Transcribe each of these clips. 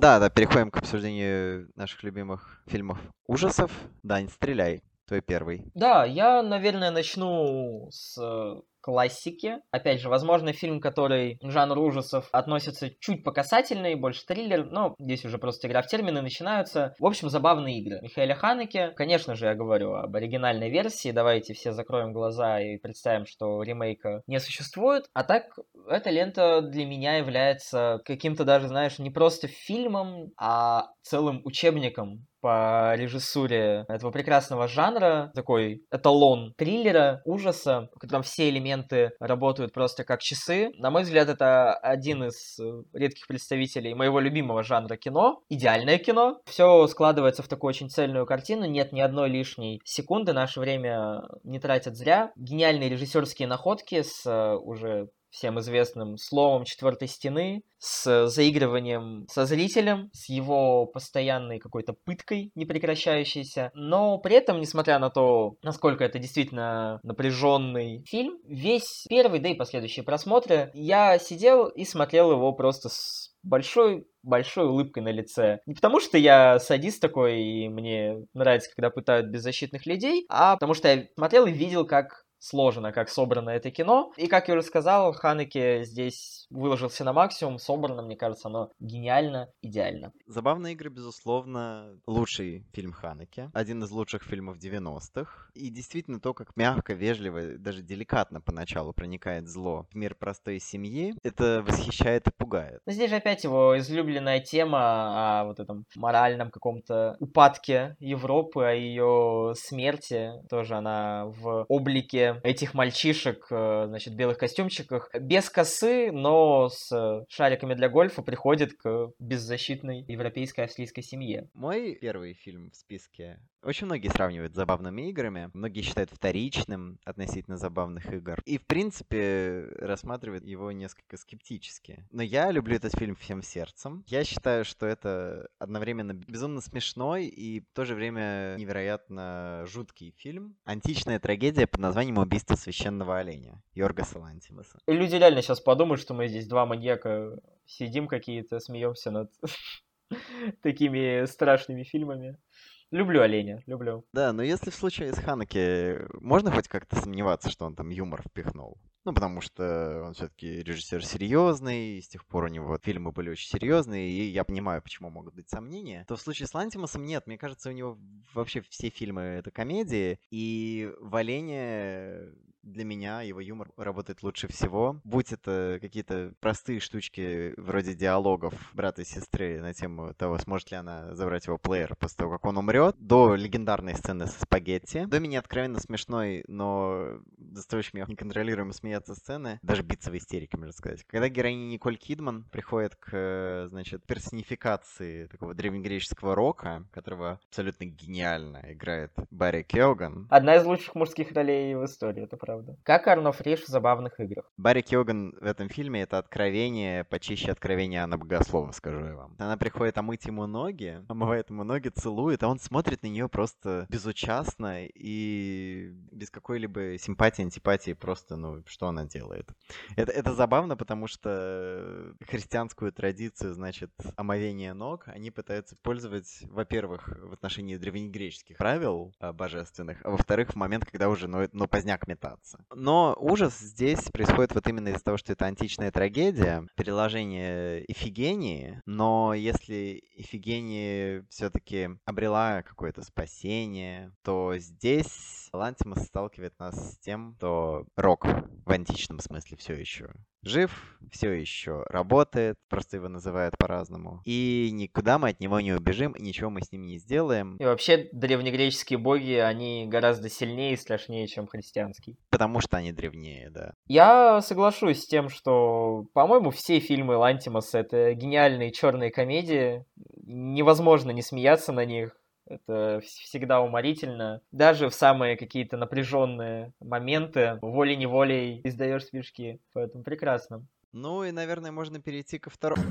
Да, да, переходим к обсуждению наших любимых фильмов ужасов. Дань, стреляй. Твой первый. Да, я, наверное, начну с классики. Опять же, возможно, фильм, который к жанру ужасов относится чуть по касательной, больше триллер, но здесь уже просто игра в термины начинаются. В общем, забавные игры. Михаила Ханеке. Конечно же, я говорю об оригинальной версии. Давайте все закроем глаза и представим, что ремейка не существует. А так, эта лента для меня является каким-то даже, знаешь, не просто фильмом, а целым учебником по режиссуре этого прекрасного жанра, такой эталон триллера, ужаса, в котором все элементы работают просто как часы. На мой взгляд, это один из редких представителей моего любимого жанра кино. Идеальное кино. Все складывается в такую очень цельную картину, нет ни одной лишней секунды, наше время не тратят зря. Гениальные режиссерские находки с уже всем известным словом четвертой стены, с заигрыванием со зрителем, с его постоянной какой-то пыткой непрекращающейся. Но при этом, несмотря на то, насколько это действительно напряженный фильм, весь первый, да и последующие просмотры, я сидел и смотрел его просто с большой большой улыбкой на лице. Не потому что я садист такой, и мне нравится, когда пытают беззащитных людей, а потому что я смотрел и видел, как сложно, как собрано это кино. И, как я уже сказал, Ханеке здесь выложился на максимум, собрано, мне кажется, оно гениально, идеально. Забавные игры, безусловно, лучший фильм Ханеке, один из лучших фильмов 90-х. И действительно то, как мягко, вежливо, даже деликатно поначалу проникает зло в мир простой семьи, это восхищает и пугает. Но здесь же опять его излюбленная тема о вот этом моральном каком-то упадке Европы, о ее смерти. Тоже она в облике этих мальчишек, э, значит, в белых костюмчиках, без косы, но с шариками для гольфа приходит к беззащитной европейской австрийской семье. Мой первый фильм в списке очень многие сравнивают с забавными играми, многие считают вторичным относительно забавных игр. И, в принципе, рассматривают его несколько скептически. Но я люблю этот фильм всем сердцем. Я считаю, что это одновременно безумно смешной и в то же время невероятно жуткий фильм. Античная трагедия под названием «Убийство священного оленя» Йоргаса Лантимаса. И люди реально сейчас подумают, что мы здесь два маньяка сидим какие-то, смеемся над такими страшными фильмами. Люблю оленя, люблю. Да, но если в случае с Ханаки можно хоть как-то сомневаться, что он там юмор впихнул? Ну, потому что он все-таки режиссер серьезный, и с тех пор у него фильмы были очень серьезные, и я понимаю, почему могут быть сомнения. То в случае с Лантимусом нет. Мне кажется, у него вообще все фильмы это комедии, и в Олене для меня его юмор работает лучше всего. Будь это какие-то простые штучки вроде диалогов брата и сестры на тему того, сможет ли она забрать его плеер после того, как он умрет, до легендарной сцены со спагетти, до меня откровенно смешной, но заставляющий меня неконтролируемо смеяться сцены, даже биться в истерике, можно сказать. Когда героиня Николь Кидман приходит к, значит, персонификации такого древнегреческого рока, которого абсолютно гениально играет Барри Кеоган. Одна из лучших мужских ролей в истории, это правда правда. Как Арно Фриш в забавных играх. Барри Кёган в этом фильме — это откровение, почище откровения Анна Богослова, скажу я вам. Она приходит омыть ему ноги, омывает ему ноги, целует, а он смотрит на нее просто безучастно и без какой-либо симпатии, антипатии, просто, ну, что она делает. Это, это забавно, потому что христианскую традицию, значит, омовения ног, они пытаются использовать, во-первых, в отношении древнегреческих правил а, божественных, а во-вторых, в момент, когда уже, ну, ну поздняк метаться бояться. Но ужас здесь происходит вот именно из-за того, что это античная трагедия, переложение Ифигении, но если Ифигения все-таки обрела какое-то спасение, то здесь Лантимус сталкивает нас с тем, что рок в античном смысле все еще жив, все еще работает, просто его называют по-разному. И никуда мы от него не убежим, и ничего мы с ним не сделаем. И вообще древнегреческие боги, они гораздо сильнее и страшнее, чем христианские. Потому что они древнее, да. Я соглашусь с тем, что, по-моему, все фильмы Лантимаса это гениальные черные комедии. Невозможно не смеяться на них. Это всегда уморительно. Даже в самые какие-то напряженные моменты волей-неволей издаешь смешки. Поэтому прекрасно. Ну и, наверное, можно перейти ко второму.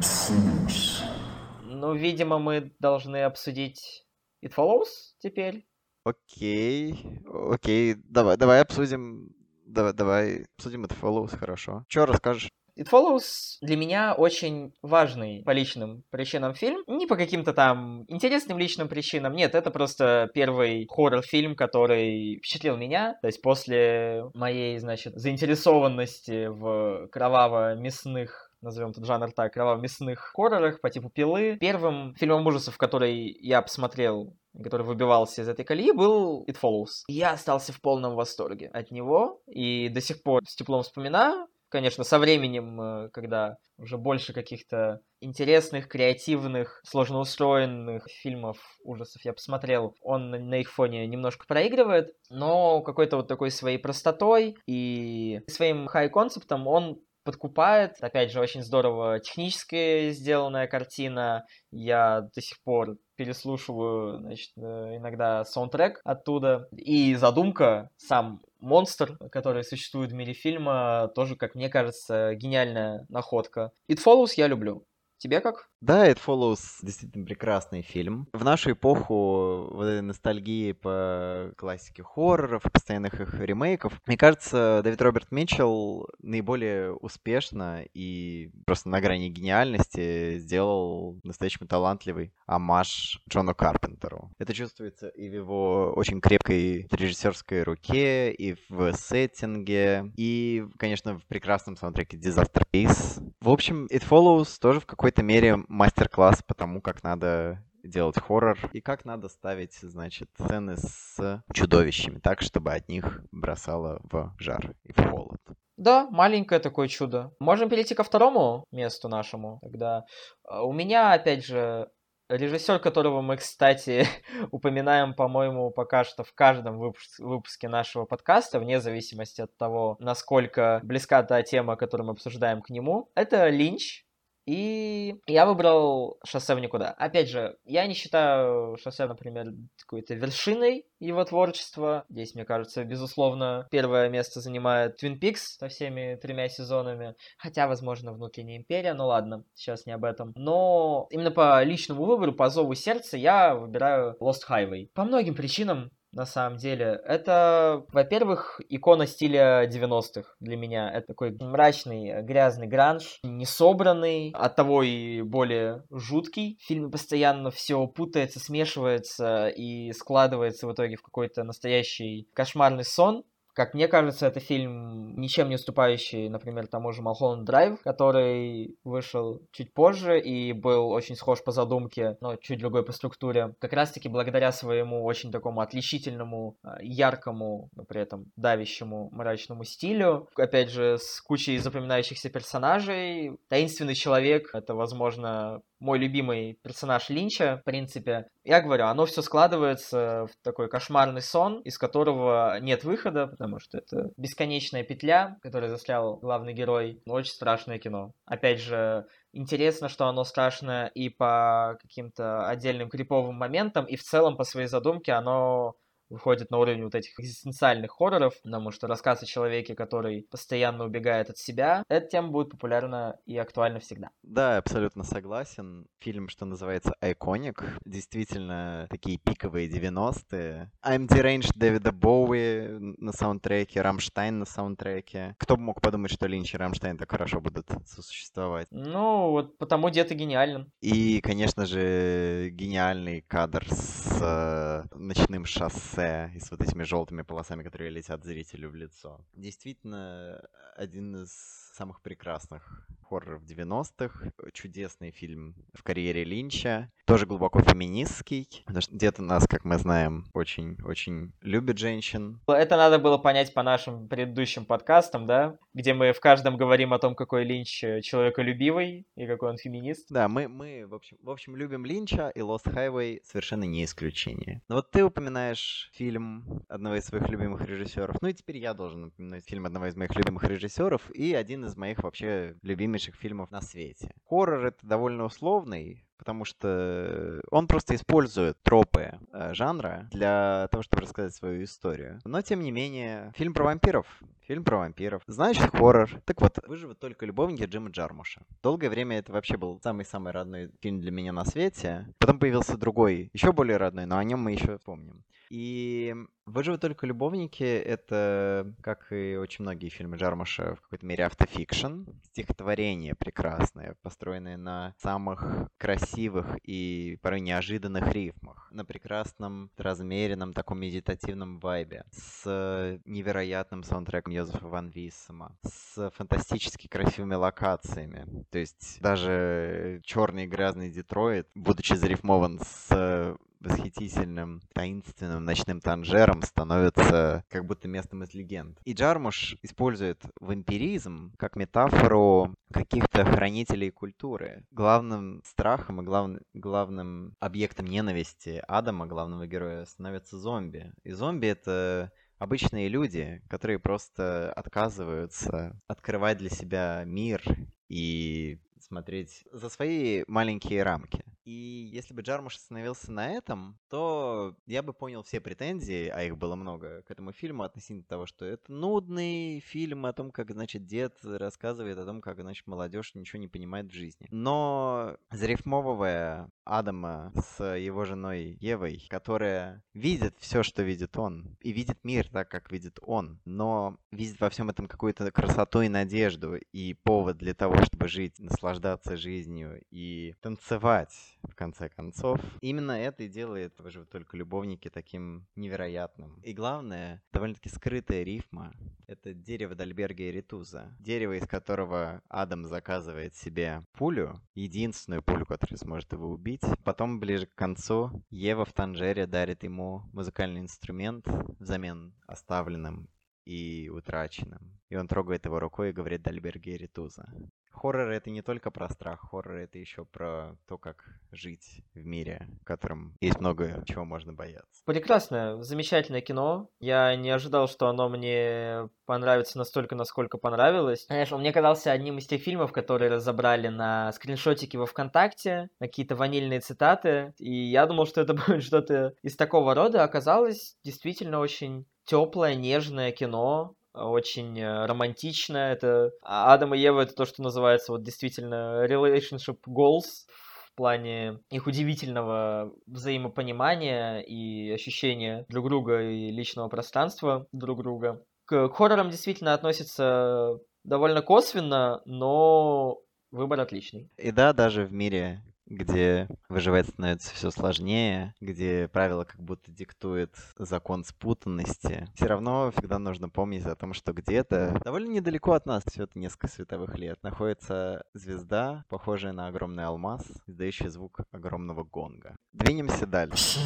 Ну, видимо, мы должны обсудить It Follows теперь. Окей, окей, давай, давай обсудим Давай, давай обсудим это Follows, хорошо. Что расскажешь? It Follows для меня очень важный по личным причинам фильм. Не по каким-то там интересным личным причинам. Нет, это просто первый хоррор-фильм, который впечатлил меня. То есть после моей, значит, заинтересованности в кроваво-мясных назовем этот жанр так, кроваво-мясных хоррорах по типу «Пилы». Первым фильмом ужасов, который я посмотрел который выбивался из этой колеи, был It Follows. Я остался в полном восторге от него, и до сих пор с теплом вспоминаю. Конечно, со временем, э, когда уже больше каких-то интересных, креативных, сложно устроенных фильмов ужасов я посмотрел, он на их фоне немножко проигрывает, но какой-то вот такой своей простотой и своим хай-концептом он подкупает. Опять же, очень здорово технически сделанная картина. Я до сих пор переслушиваю, значит, э, иногда саундтрек оттуда. И задумка, сам монстр, который существует в мире фильма, тоже, как мне кажется, гениальная находка. It Follows я люблю. Тебе как? Да, It Follows действительно прекрасный фильм. В нашу эпоху вот этой ностальгии по классике хорроров, постоянных их ремейков, мне кажется, Дэвид Роберт Митчелл наиболее успешно и просто на грани гениальности сделал настоящий талантливый амаш Джону Карпентеру. Это чувствуется и в его очень крепкой режиссерской руке, и в сеттинге, и, конечно, в прекрасном саундтреке Disaster Piece. В общем, It Follows тоже в какой какой-то мере мастер-класс по тому, как надо делать хоррор и как надо ставить, значит, сцены с чудовищами так, чтобы от них бросало в жар и в холод. Да, маленькое такое чудо. Можем перейти ко второму месту нашему. Тогда а, у меня, опять же, режиссер, которого мы, кстати, упоминаем, по-моему, пока что в каждом выпуске нашего подкаста, вне зависимости от того, насколько близка та тема, которую мы обсуждаем к нему, это Линч. И я выбрал «Шоссе в никуда». Опять же, я не считаю «Шоссе», например, какой-то вершиной его творчества. Здесь, мне кажется, безусловно, первое место занимает Twin Peaks со всеми тремя сезонами. Хотя, возможно, «Внутренняя империя», ну ладно, сейчас не об этом. Но именно по личному выбору, по зову сердца, я выбираю Lost Highway. По многим причинам, на самом деле. Это, во-первых, икона стиля 90-х для меня. Это такой мрачный, грязный гранж, не собранный, от того и более жуткий. В фильме постоянно все путается, смешивается и складывается в итоге в какой-то настоящий кошмарный сон. Как мне кажется, это фильм ничем не уступающий, например, тому же Малхолланд Драйв, который вышел чуть позже и был очень схож по задумке, но чуть другой по структуре. Как раз-таки благодаря своему очень такому отличительному, а, яркому, но при этом давящему мрачному стилю. Опять же, с кучей запоминающихся персонажей. Таинственный человек — это, возможно, мой любимый персонаж Линча, в принципе. Я говорю, оно все складывается в такой кошмарный сон, из которого нет выхода, потому что это бесконечная петля, которую застрял главный герой. Очень страшное кино. Опять же, интересно, что оно страшное и по каким-то отдельным криповым моментам, и в целом по своей задумке оно выходит на уровень вот этих экзистенциальных хорроров, потому что рассказ о человеке, который постоянно убегает от себя, эта тема будет популярна и актуальна всегда. Да, абсолютно согласен. Фильм, что называется Iconic, действительно такие пиковые 90-е. I'm Deranged Дэвида Боуи на саундтреке, Рамштайн на саундтреке. Кто бы мог подумать, что Линч и Рамштайн так хорошо будут сосуществовать? Ну, вот потому где-то гениален. И, конечно же, гениальный кадр с э, ночным шоссе конце и с вот этими желтыми полосами, которые летят зрителю в лицо. Действительно, один из самых прекрасных хорроров 90-х. Чудесный фильм в карьере Линча. Тоже глубоко феминистский. Потому что где-то нас, как мы знаем, очень-очень любят женщин. Это надо было понять по нашим предыдущим подкастам, да? Где мы в каждом говорим о том, какой Линч человеколюбивый и какой он феминист. Да, мы, мы в, общем, в общем, любим Линча, и Lost Highway совершенно не исключение. Но вот ты упоминаешь фильм одного из своих любимых режиссеров. Ну и теперь я должен упомянуть фильм одного из моих любимых режиссеров и один из моих вообще любимых лучших фильмов на свете. Хоррор это довольно условный потому что он просто использует тропы э, жанра для того, чтобы рассказать свою историю. Но, тем не менее, фильм про вампиров. Фильм про вампиров. Значит, хоррор. Так вот, выживут только любовники Джима Джармуша. Долгое время это вообще был самый-самый родной фильм для меня на свете. Потом появился другой, еще более родной, но о нем мы еще вспомним. И «Выживут только любовники» — это, как и очень многие фильмы Джармуша, в какой-то мере автофикшн. Стихотворение прекрасное, построенное на самых красивых и порой неожиданных рифмах. На прекрасном, размеренном, таком медитативном вайбе. С невероятным саундтреком Йозефа Ван Виссема. С фантастически красивыми локациями. То есть даже черный и грязный Детройт, будучи зарифмован с восхитительным, таинственным ночным танжером становится как будто местом из легенд. И Джармуш использует вампиризм как метафору каких-то хранителей культуры. Главным страхом и глав... главным объектом ненависти Адама, главного героя, становятся зомби. И зомби — это обычные люди, которые просто отказываются открывать для себя мир и смотреть за свои маленькие рамки. И если бы Джармуш остановился на этом, то я бы понял все претензии, а их было много, к этому фильму относительно того, что это нудный фильм о том, как, значит, дед рассказывает о том, как, значит, молодежь ничего не понимает в жизни. Но зарифмовывая Адама с его женой Евой, которая видит все, что видит он, и видит мир так, как видит он, но видит во всем этом какую-то красоту и надежду, и повод для того, чтобы жить, наслаждаться жизнью и танцевать в конце концов. Именно это и делает же только любовники таким невероятным. И главное, довольно-таки скрытая рифма. Это дерево Дальберга и Ритуза. Дерево, из которого Адам заказывает себе пулю, единственную пулю, которая сможет его убить. Потом, ближе к концу, Ева в Танжере дарит ему музыкальный инструмент взамен оставленным и утраченным. И он трогает его рукой и говорит Дальберге и Ритуза. Хоррор это не только про страх, хоррор это еще про то, как жить в мире, в котором есть много чего можно бояться. Прекрасное, замечательное кино. Я не ожидал, что оно мне понравится настолько, насколько понравилось. Знаешь, он мне казался одним из тех фильмов, которые разобрали на скриншотике во ВКонтакте, на какие-то ванильные цитаты, и я думал, что это будет что-то из такого рода. Оказалось действительно очень теплое, нежное кино, очень э, романтичное. Это Адам и Ева это то, что называется вот действительно relationship goals в плане их удивительного взаимопонимания и ощущения друг друга и личного пространства друг друга. К хоррорам действительно относится довольно косвенно, но выбор отличный. И да, даже в мире где выживать становится все сложнее, где правила как будто диктует закон спутанности, все равно всегда нужно помнить о том, что где-то довольно недалеко от нас, все это несколько световых лет, находится звезда, похожая на огромный алмаз, издающий звук огромного гонга. Двинемся дальше.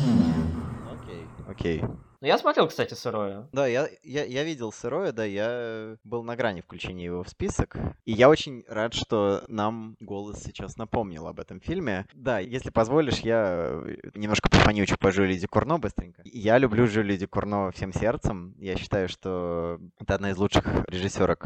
Окей, окей. Ну, я смотрел, кстати, «Сырое». Да, я, я, я видел «Сырое», да, я был на грани включения его в список. И я очень рад, что нам голос сейчас напомнил об этом фильме. Да, если позволишь, я немножко пофанючу по Жюли Декурно быстренько. Я люблю Жюли Декурно всем сердцем. Я считаю, что это одна из лучших режиссерок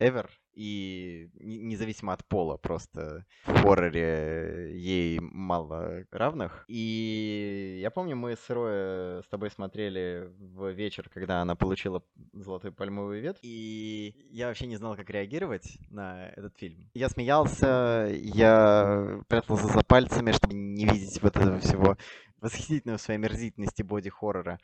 ever. И независимо от пола, просто в хорроре ей мало равных. И я помню, мы с Роя с тобой смотрели в вечер, когда она получила золотой пальмовый ветвь, и я вообще не знал, как реагировать на этот фильм. Я смеялся, я прятался за пальцами, чтобы не видеть вот этого всего восхитительного своей мерзительности боди-хоррора.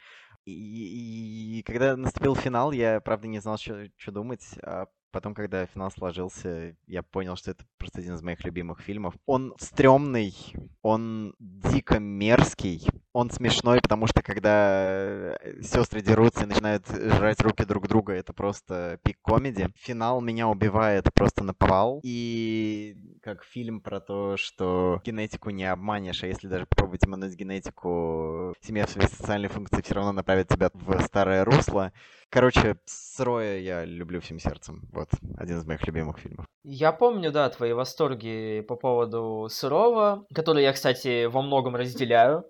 И, и, и когда наступил финал, я, правда, не знал, что думать. А Потом, когда финал сложился, я понял, что это просто один из моих любимых фильмов. Он стрёмный, он дико мерзкий, он смешной, потому что когда э, сестры дерутся и начинают жрать руки друг друга, это просто пик комедии. Финал меня убивает просто на повал. И как фильм про то, что генетику не обманешь, а если даже попробовать обмануть генетику, семья в своей социальной функции все равно направит тебя в старое русло. Короче, Сроя я люблю всем сердцем. Вот, один из моих любимых фильмов. Я помню, да, твои восторги по поводу Сырого, которые я, кстати, во многом разделяю.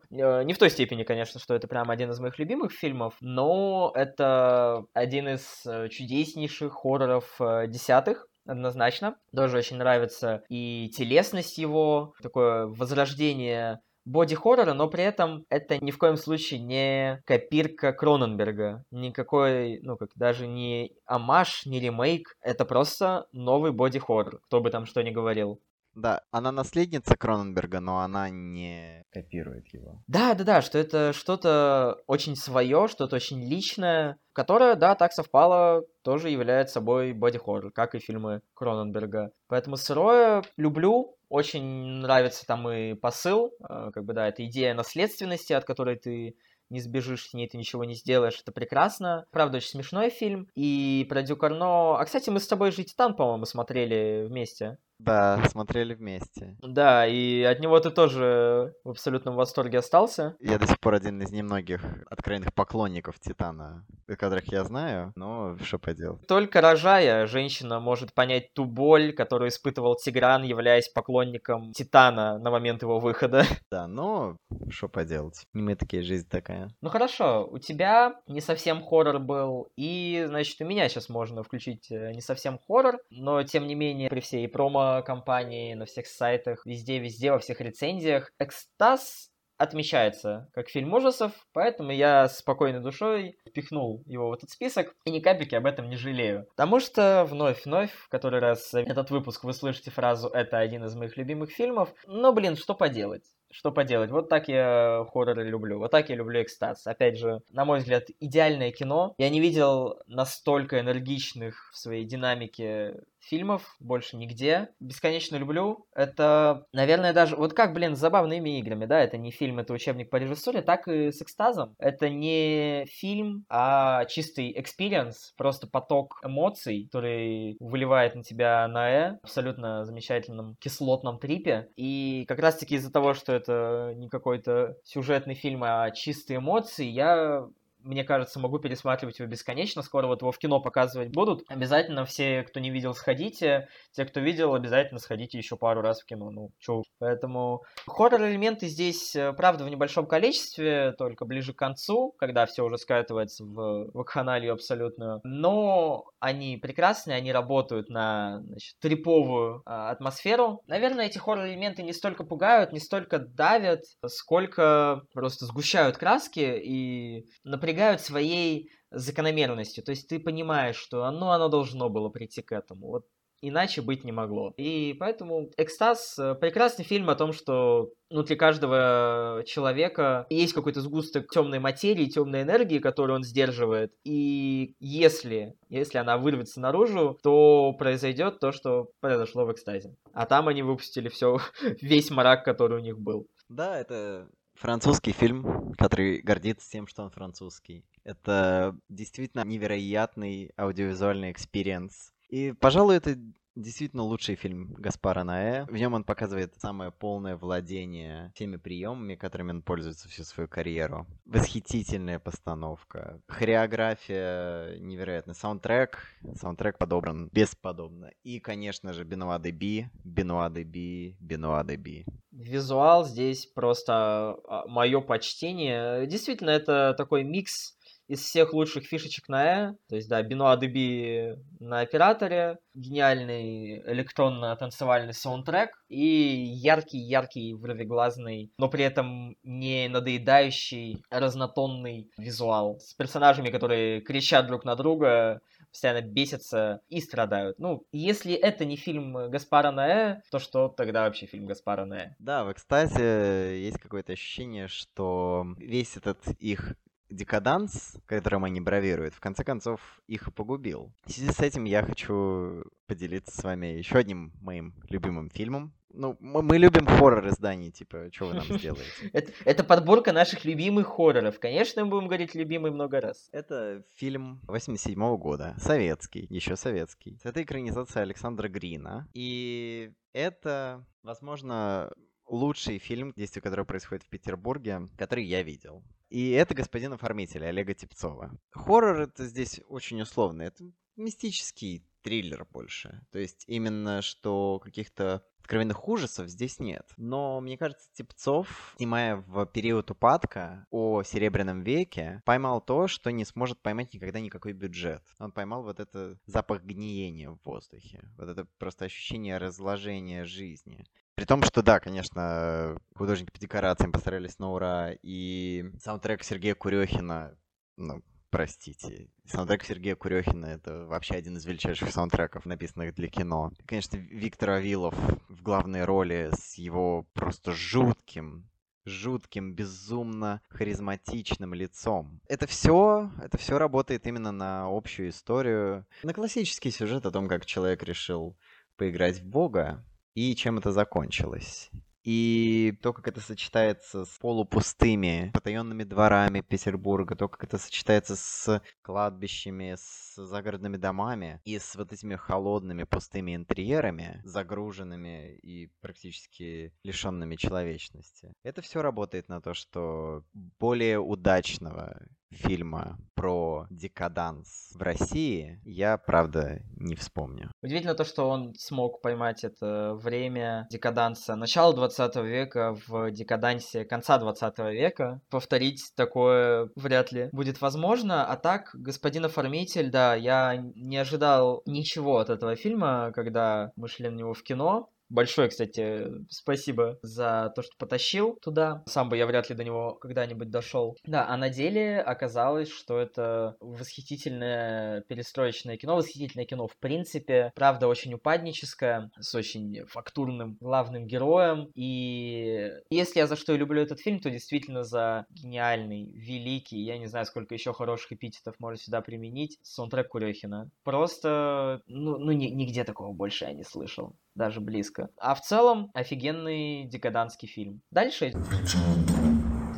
Не в той степени, конечно, что это прям один из моих любимых фильмов, но это один из э, чудеснейших хорроров э, десятых однозначно. Тоже очень нравится и телесность его, такое возрождение боди-хоррора, но при этом это ни в коем случае не копирка Кроненберга. Никакой, ну как, даже не амаш, не ремейк. Это просто новый боди-хоррор, кто бы там что ни говорил. Да, она наследница Кроненберга, но она не копирует его. Да, да, да, что это что-то очень свое, что-то очень личное, которое, да, так совпало, тоже является собой боди-хоррор, как и фильмы Кроненберга. Поэтому сырое люблю, очень нравится там и посыл, э, как бы, да, это идея наследственности, от которой ты не сбежишь с ней, ты ничего не сделаешь, это прекрасно. Правда, очень смешной фильм. И про Дюкарно... А, кстати, мы с тобой же Титан, по-моему, смотрели вместе. Да, смотрели вместе. Да, и от него ты тоже в абсолютном восторге остался. Я до сих пор один из немногих откровенных поклонников Титана, которых я знаю, но что поделать. Только рожая, женщина может понять ту боль, которую испытывал Тигран, являясь поклонником Титана на момент его выхода. Да, но что поделать. Не мы такие, жизнь такая. Ну хорошо, у тебя не совсем хоррор был, и, значит, у меня сейчас можно включить э, не совсем хоррор, но, тем не менее, при всей промо компании, на всех сайтах, везде-везде, во всех рецензиях. Экстаз отмечается как фильм ужасов, поэтому я спокойной душой впихнул его в этот список и ни капельки об этом не жалею. Потому что вновь-вновь, в который раз этот выпуск вы слышите фразу «это один из моих любимых фильмов», но, блин, что поделать? Что поделать, вот так я хорроры люблю, вот так я люблю экстаз. Опять же, на мой взгляд, идеальное кино. Я не видел настолько энергичных в своей динамике фильмов, больше нигде. Бесконечно люблю. Это, наверное, даже... Вот как, блин, с забавными играми, да? Это не фильм, это учебник по режиссуре, так и с экстазом. Это не фильм, а чистый experience, просто поток эмоций, который выливает на тебя на Э, абсолютно замечательном кислотном трипе. И как раз-таки из-за того, что это не какой-то сюжетный фильм, а чистые эмоции, я мне кажется, могу пересматривать его бесконечно. Скоро вот его в кино показывать будут. Обязательно все, кто не видел, сходите. Те, кто видел, обязательно сходите еще пару раз в кино. Ну, чё. Поэтому хоррор-элементы здесь, э, правда, в небольшом количестве, только ближе к концу, когда все уже скатывается в вакханалию абсолютную. Но они прекрасные, они работают на значит, триповую а, атмосферу. Наверное, эти хоррор-элементы не столько пугают, не столько давят, сколько просто сгущают краски и, например, напрягают своей закономерностью. То есть ты понимаешь, что оно, оно должно было прийти к этому. Вот иначе быть не могло. И поэтому «Экстаз» — прекрасный фильм о том, что внутри каждого человека есть какой-то сгусток темной материи, темной энергии, которую он сдерживает. И если, если она вырвется наружу, то произойдет то, что произошло в «Экстазе». А там они выпустили все, весь мрак, который у них был. Да, это Французский фильм, который гордится тем, что он французский. Это действительно невероятный аудиовизуальный experience. И, пожалуй, это действительно лучший фильм Гаспара Ноэ. В нем он показывает самое полное владение всеми приемами, которыми он пользуется всю свою карьеру. Восхитительная постановка, хореография невероятная, саундтрек, саундтрек подобран бесподобно. И, конечно же, Бенуа де Би, Бенуа де Би, Бенуа де Би. Визуал здесь просто а, мое почтение. Действительно, это такой микс из всех лучших фишечек на E, то есть, да, Benoit Деби на операторе, гениальный электронно-танцевальный саундтрек и яркий-яркий вровеглазный, но при этом не надоедающий разнотонный визуал с персонажами, которые кричат друг на друга, постоянно бесятся и страдают. Ну, если это не фильм Гаспара Ноэ, то что тогда вообще фильм Гаспара Ноэ? Да, в экстазе есть какое-то ощущение, что весь этот их декаданс, которым они бравируют, в конце концов их и погубил. В связи с этим я хочу поделиться с вами еще одним моим любимым фильмом. Ну, мы, мы любим хоррор-издания, типа, что вы нам сделаете? это, это подборка наших любимых хорроров. Конечно, мы будем говорить любимый много раз. Это фильм 87 -го года, советский, еще советский. Это экранизация Александра Грина. И это, возможно, лучший фильм, действие которого происходит в Петербурге, который я видел. И это «Господин оформитель» Олега Типцова. Хоррор это здесь очень условно. Это мистический триллер больше. То есть именно что каких-то откровенных ужасов здесь нет. Но мне кажется, Типцов, снимая в период упадка о Серебряном веке, поймал то, что не сможет поймать никогда никакой бюджет. Он поймал вот это запах гниения в воздухе. Вот это просто ощущение разложения жизни. При том, что да, конечно, художники по декорациям постарались на ура, и саундтрек Сергея Курехина, ну, простите, саундтрек Сергея Курехина — это вообще один из величайших саундтреков, написанных для кино. И, конечно, Виктор Авилов в главной роли с его просто жутким, жутким, безумно харизматичным лицом. Это все, это все работает именно на общую историю, на классический сюжет о том, как человек решил поиграть в Бога, и чем это закончилось. И то, как это сочетается с полупустыми потаенными дворами Петербурга, то, как это сочетается с кладбищами, с загородными домами и с вот этими холодными пустыми интерьерами, загруженными и практически лишенными человечности. Это все работает на то, что более удачного фильма про декаданс в России я, правда, не вспомню. Удивительно то, что он смог поймать это время декаданса начала 20 века в декадансе конца 20 века. Повторить такое вряд ли будет возможно. А так, господин оформитель, да, я не ожидал ничего от этого фильма, когда мы шли на него в кино. Большое, кстати, спасибо за то, что потащил туда. Сам бы я вряд ли до него когда-нибудь дошел. Да, а на деле оказалось, что это восхитительное перестроечное кино, восхитительное кино в принципе. Правда, очень упадническое, с очень фактурным главным героем. И если я за что и люблю этот фильм, то действительно за гениальный, великий, я не знаю, сколько еще хороших эпитетов можно сюда применить, саундтрек Курехина. Просто, ну, ну нигде такого больше я не слышал даже близко. А в целом офигенный декадантский фильм. Дальше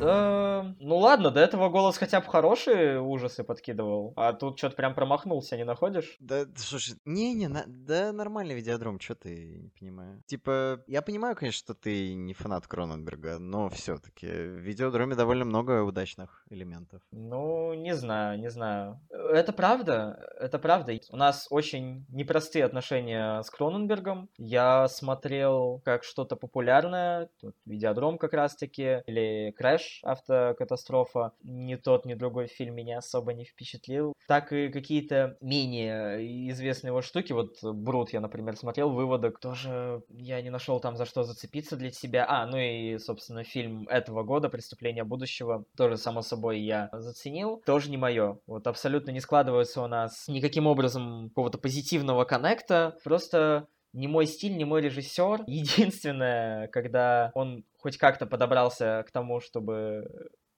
да, ну ладно, до этого голос хотя бы хорошие ужасы подкидывал, а тут что-то прям промахнулся, не находишь? Да, слушай, не-не, на... да нормальный видеодром, что ты, не понимаю. Типа, я понимаю, конечно, что ты не фанат Кроненберга, но все-таки в видеодроме довольно много удачных элементов. Ну, не знаю, не знаю. Это правда, это правда. У нас очень непростые отношения с Кроненбергом. Я смотрел как что-то популярное, тут видеодром как раз-таки, или Crash, автокатастрофа, ни тот, ни другой фильм меня особо не впечатлил. Так и какие-то менее известные его штуки, вот Brood я, например, смотрел, выводок, тоже я не нашел там за что зацепиться для себя. А, ну и, собственно, фильм этого года «Преступление будущего», тоже, само собой, я заценил. Тоже не мое. Вот абсолютно не складывается у нас никаким образом какого-то позитивного коннекта, просто не мой стиль, не мой режиссер. Единственное, когда он хоть как-то подобрался к тому, чтобы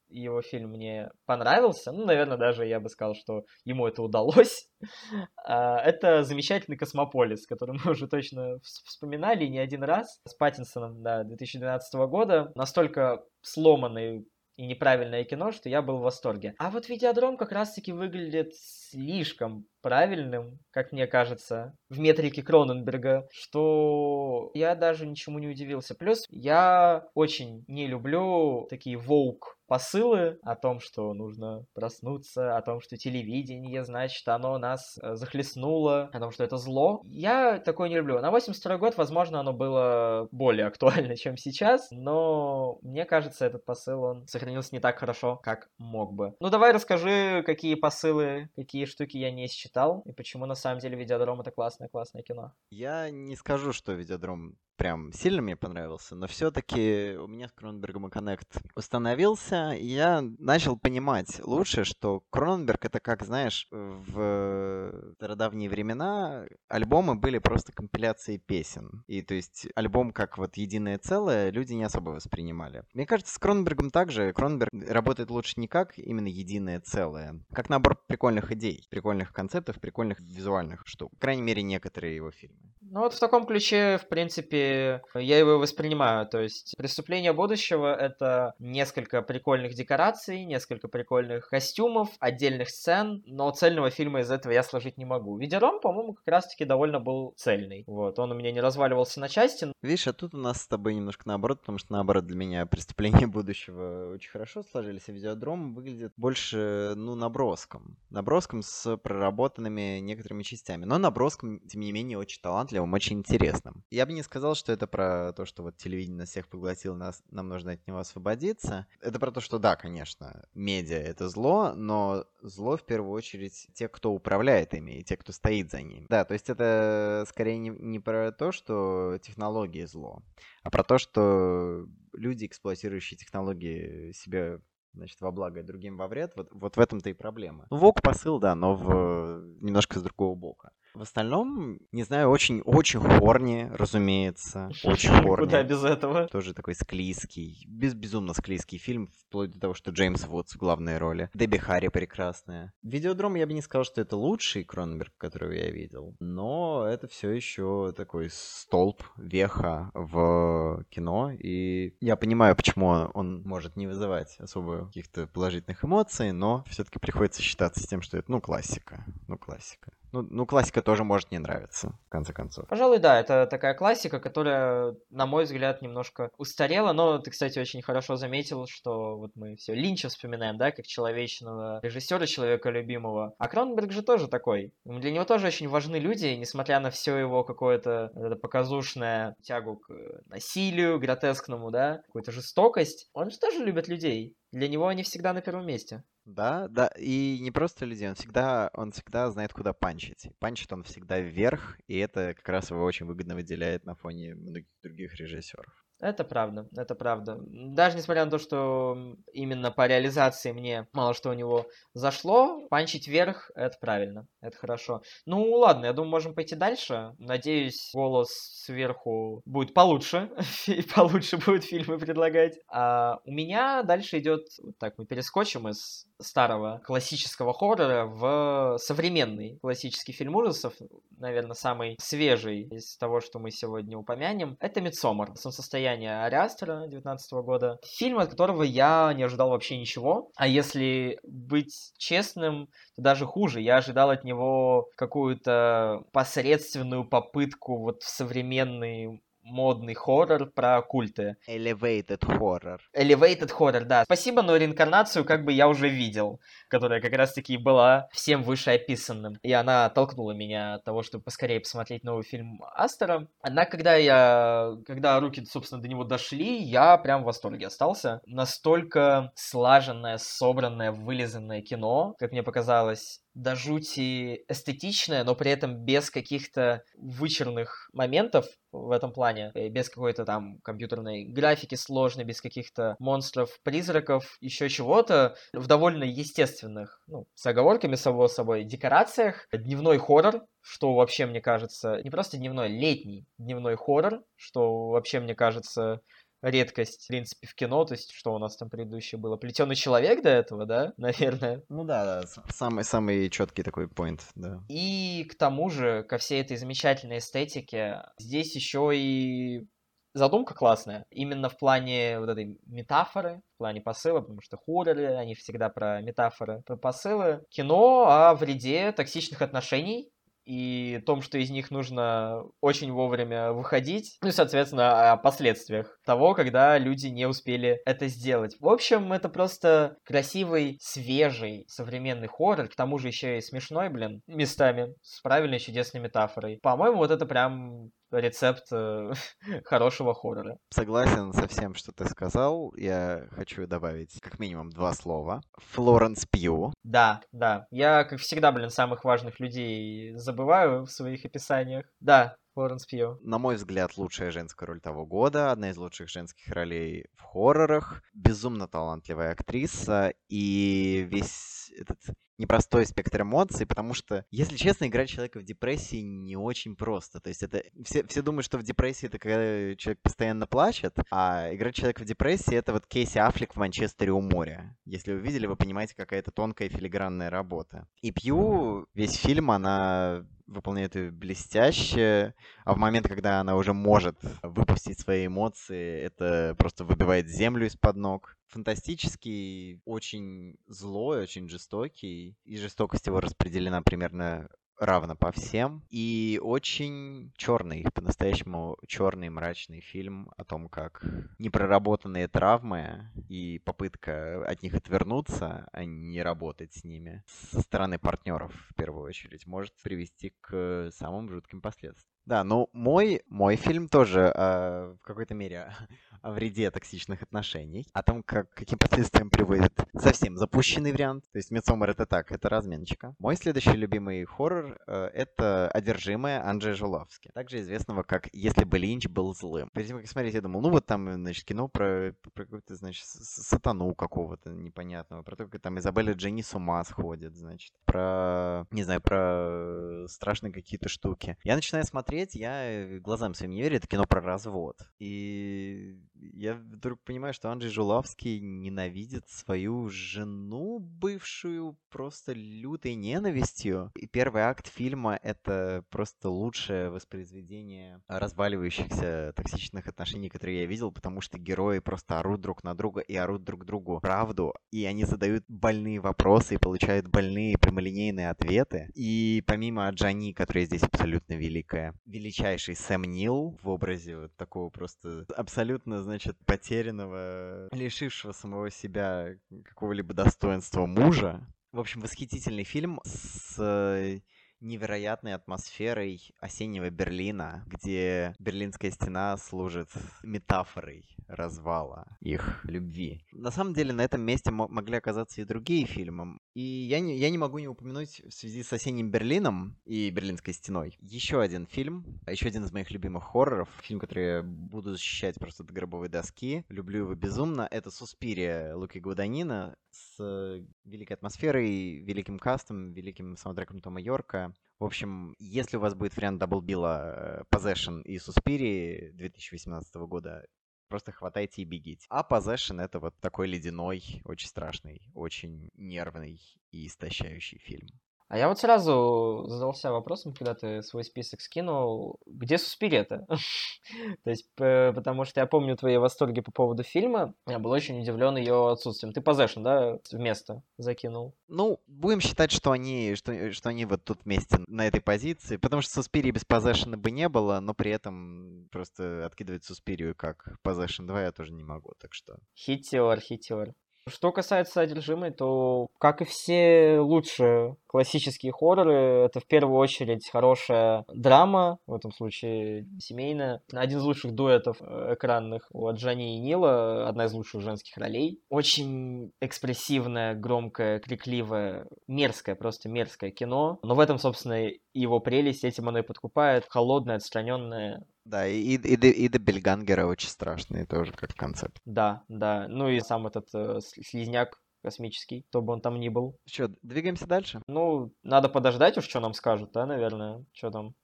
его фильм мне понравился, ну, наверное, даже я бы сказал, что ему это удалось. А, это замечательный «Космополис», который мы уже точно вспоминали не один раз, с Паттинсоном, да, 2012 года. Настолько сломанный и неправильное кино, что я был в восторге. А вот «Видеодром» как раз-таки выглядит слишком правильным, как мне кажется, в метрике Кроненберга, что я даже ничему не удивился. Плюс я очень не люблю такие воук посылы о том, что нужно проснуться, о том, что телевидение, значит, оно нас э, захлестнуло, о том, что это зло. Я такое не люблю. На 82 год, возможно, оно было более актуально, чем сейчас, но мне кажется, этот посыл, он сохранился не так хорошо, как мог бы. Ну, давай расскажи, какие посылы, какие штуки я не считаю читал, и почему на самом деле Видеодром это классное-классное кино. Я не скажу, что Видеодром прям сильно мне понравился, но все-таки у меня с Кроненбергом коннект установился, и я начал понимать лучше, что Кроненберг это как, знаешь, в стародавние времена альбомы были просто компиляцией песен. И то есть альбом как вот единое целое люди не особо воспринимали. Мне кажется, с Кроненбергом также. Кроненберг работает лучше не как именно единое целое, как набор прикольных идей, прикольных концептов, прикольных визуальных штук. По крайней мере, некоторые его фильмы. Ну вот в таком ключе, в принципе, я его воспринимаю. То есть «Преступление будущего» — это несколько прикольных декораций, несколько прикольных костюмов, отдельных сцен, но цельного фильма из этого я сложить не могу. Видеором, по-моему, как раз-таки довольно был цельный. Вот, он у меня не разваливался на части. Видишь, а тут у нас с тобой немножко наоборот, потому что наоборот для меня «Преступление будущего» очень хорошо сложились, а «Видеодром» выглядит больше, ну, наброском. Наброском с проработанными некоторыми частями. Но наброском, тем не менее, очень талантливым, очень интересным. Я бы не сказал, что это про то, что вот телевидение нас всех поглотило, нас, нам нужно от него освободиться. Это про то, что да, конечно, медиа — это зло, но зло в первую очередь те, кто управляет ими, и те, кто стоит за ними. Да, то есть это скорее не, не про то, что технологии зло, а про то, что люди, эксплуатирующие технологии, себе значит, во благо, и другим во вред, вот, вот в этом-то и проблема. Ну, ВОК посыл, да, но в немножко с другого бока. В остальном, не знаю, очень-очень хорни, разумеется. Очень хорни. Куда без этого? Тоже такой склизкий, без, безумно склизкий фильм, вплоть до того, что Джеймс Вудс в главной роли. Дебби Харри прекрасная. Видеодром я бы не сказал, что это лучший Кроненберг, которого я видел. Но это все еще такой столб, веха в кино. И я понимаю, почему он может не вызывать особо каких-то положительных эмоций, но все-таки приходится считаться с тем, что это, ну, классика. Ну, классика. Ну, ну, классика тоже может не нравиться, в конце концов. Пожалуй, да, это такая классика, которая, на мой взгляд, немножко устарела, но ты, кстати, очень хорошо заметил, что вот мы все Линча вспоминаем, да, как человечного режиссера, человека любимого. А Кроненберг же тоже такой. Для него тоже очень важны люди, несмотря на все его какое-то показушное тягу к насилию, гротескному, да, какую-то жестокость. Он же тоже любит людей. Для него они всегда на первом месте. Да, да, и не просто людей, он всегда, он всегда знает, куда панчить. Панчит он всегда вверх, и это как раз его очень выгодно выделяет на фоне многих других режиссеров. Это правда, это правда. Даже несмотря на то, что именно по реализации мне мало что у него зашло, панчить вверх — это правильно, это хорошо. Ну ладно, я думаю, можем пойти дальше. Надеюсь, голос сверху будет получше, и получше будут фильмы предлагать. А у меня дальше идет, так, мы перескочим из старого классического хоррора в современный классический фильм ужасов, наверное, самый свежий из того, что мы сегодня упомянем, это «Мидсомар», «Солнцестояние Ариастера» 19 года. Фильм, от которого я не ожидал вообще ничего, а если быть честным, то даже хуже. Я ожидал от него какую-то посредственную попытку вот в современный модный хоррор про культы. Elevated horror. Elevated horror, да. Спасибо, но реинкарнацию как бы я уже видел, которая как раз-таки была всем вышеописанным. И она толкнула меня от того, чтобы поскорее посмотреть новый фильм Астера. Однако, когда я, когда руки, собственно, до него дошли, я прям в восторге остался. Настолько слаженное, собранное, вылизанное кино, как мне показалось, до жути эстетичная, но при этом без каких-то вычурных моментов в этом плане, э, без какой-то там компьютерной графики сложной, без каких-то монстров, призраков, еще чего-то, в довольно естественных, ну, с оговорками само собой, декорациях. Дневной хоррор, что вообще, мне кажется, не просто дневной, летний дневной хоррор, что вообще, мне кажется, редкость, в принципе, в кино, то есть, что у нас там предыдущее было, плетеный человек до этого, да, наверное. Ну да, да, самый, самый четкий такой point, да. И к тому же, ко всей этой замечательной эстетике, здесь еще и задумка классная. Именно в плане вот этой метафоры, в плане посыла, потому что хорроры, они всегда про метафоры, про посылы. Кино о вреде токсичных отношений, и том, что из них нужно очень вовремя выходить, ну и, соответственно, о последствиях того, когда люди не успели это сделать. В общем, это просто красивый, свежий, современный хоррор, к тому же еще и смешной, блин, местами, с правильной чудесной метафорой. По-моему, вот это прям рецепт э, хорошего хоррора. Согласен со всем, что ты сказал. Я хочу добавить как минимум два слова. Флоренс Пью. Да, да. Я, как всегда, блин, самых важных людей забываю в своих описаниях. Да, Флоренс Пью. На мой взгляд, лучшая женская роль того года, одна из лучших женских ролей в хоррорах, безумно талантливая актриса, и весь этот непростой спектр эмоций, потому что, если честно, играть человека в депрессии не очень просто. То есть это все, все думают, что в депрессии это когда человек постоянно плачет, а играть человека в депрессии это вот Кейси Аффлек в Манчестере у моря. Если вы видели, вы понимаете, какая это тонкая филигранная работа. И Пью, весь фильм, она выполняет ее блестяще, а в момент, когда она уже может выпустить свои эмоции, это просто выбивает землю из-под ног. Фантастический, очень злой, очень жестокий, и жестокость его распределена примерно равно по всем. И очень черный, по-настоящему черный мрачный фильм о том, как непроработанные травмы и попытка от них отвернуться, а не работать с ними со стороны партнеров в первую очередь может привести к самым жутким последствиям. Да, ну мой, мой фильм тоже э, в какой-то мере о вреде токсичных отношений, о том, как, каким последствиям приводит совсем запущенный вариант. То есть Мидсомер это так, это разменочка. Мой следующий любимый хоррор э, это «Одержимая» Анджея Жулавски, также известного как «Если бы Линч был злым». Перед тем, как смотреть, я думал, ну вот там, значит, кино про, про какую-то, значит, сатану какого-то непонятного, про то, как там Изабелла Дженни с ума сходит, значит, про, не знаю, про страшные какие-то штуки. Я начинаю смотреть, я глазам своим не верю, это кино про развод. И я вдруг понимаю, что Анджей Жулавский ненавидит свою жену бывшую просто лютой ненавистью. И первый акт фильма — это просто лучшее воспроизведение разваливающихся токсичных отношений, которые я видел, потому что герои просто орут друг на друга и орут друг другу правду, и они задают больные вопросы и получают больные прямолинейные ответы. И помимо Джани, которая здесь абсолютно великая, величайший Сэм Нил в образе вот такого просто абсолютно значит, потерянного, лишившего самого себя какого-либо достоинства мужа. В общем, восхитительный фильм с э, невероятной атмосферой осеннего Берлина, где Берлинская стена служит метафорой развала их любви. На самом деле на этом месте могли оказаться и другие фильмы. И я не, я не могу не упомянуть в связи с осенним Берлином и Берлинской стеной еще один фильм, а еще один из моих любимых хорроров, фильм, который я буду защищать просто до гробовой доски. Люблю его безумно. Это «Суспирия» Луки Гуданина с великой атмосферой, великим кастом, великим саундтреком Тома Йорка. В общем, если у вас будет вариант даблбила э, Possession и Суспирии 2018 года, просто хватайте и бегите. А Possession это вот такой ледяной, очень страшный, очень нервный и истощающий фильм. А я вот сразу задался вопросом, когда ты свой список скинул, где Суспирета? То есть, потому что я помню твои восторги по поводу фильма, я был очень удивлен ее отсутствием. Ты Possession, да, вместо закинул? Ну, будем считать, что они, что, что они вот тут вместе на этой позиции, потому что Суспирии без Possession бы не было, но при этом просто откидывать Суспирию как Possession 2 я тоже не могу, так что... Хитер, хитер. Что касается одержимой, то, как и все лучшие классические хорроры, это в первую очередь хорошая драма, в этом случае семейная. Один из лучших дуэтов э, экранных у Джани и Нила, одна из лучших женских ролей. Очень экспрессивное, громкое, крикливое, мерзкое, просто мерзкое кино. Но в этом, собственно, его прелесть, этим оно и подкупает. Холодное, отстраненное, да, и, и, и, и до Бельгангера очень страшный тоже как концепт. Да, да. Ну и сам этот э, слизняк космический, кто бы он там ни был. Что, двигаемся дальше? Ну, надо подождать уж, что нам скажут, да, наверное, что там.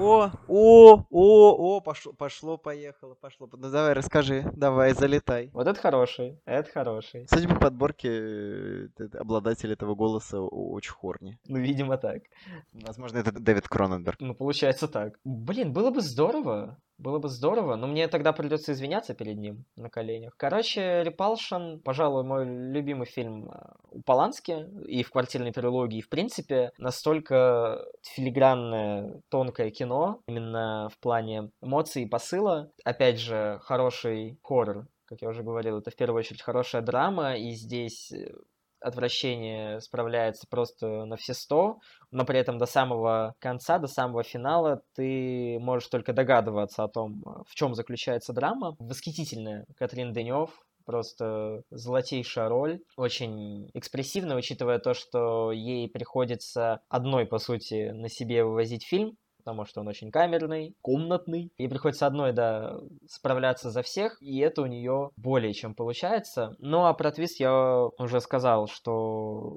О, о, о, о, пошло, пошло, поехало, пошло. Ну давай, расскажи, давай, залетай. Вот это хороший, это хороший. Судя по подборке, э, обладатель этого голоса очень хорни. Ну, видимо, так. Возможно, это Дэвид Кроненберг. Ну, получается так. Блин, было бы здорово, было бы здорово, но мне тогда придется извиняться перед ним на коленях. Короче, Репалшн, пожалуй, мой любимый фильм э, у Полански и в квартирной трилогии. В принципе, настолько филигранное, тонкое кино, именно в плане эмоций и посыла. Опять же, хороший хоррор, как я уже говорил, это в первую очередь хорошая драма, и здесь э, отвращение справляется просто на все сто, но при этом до самого конца, до самого финала ты можешь только догадываться о том, в чем заключается драма. Восхитительная Катрин Денев, просто золотейшая роль, очень экспрессивная, учитывая то, что ей приходится одной, по сути, на себе вывозить фильм, потому что он очень камерный, комнатный. Ей приходится одной, да, справляться за всех, и это у нее более чем получается. Ну, а про твист я уже сказал, что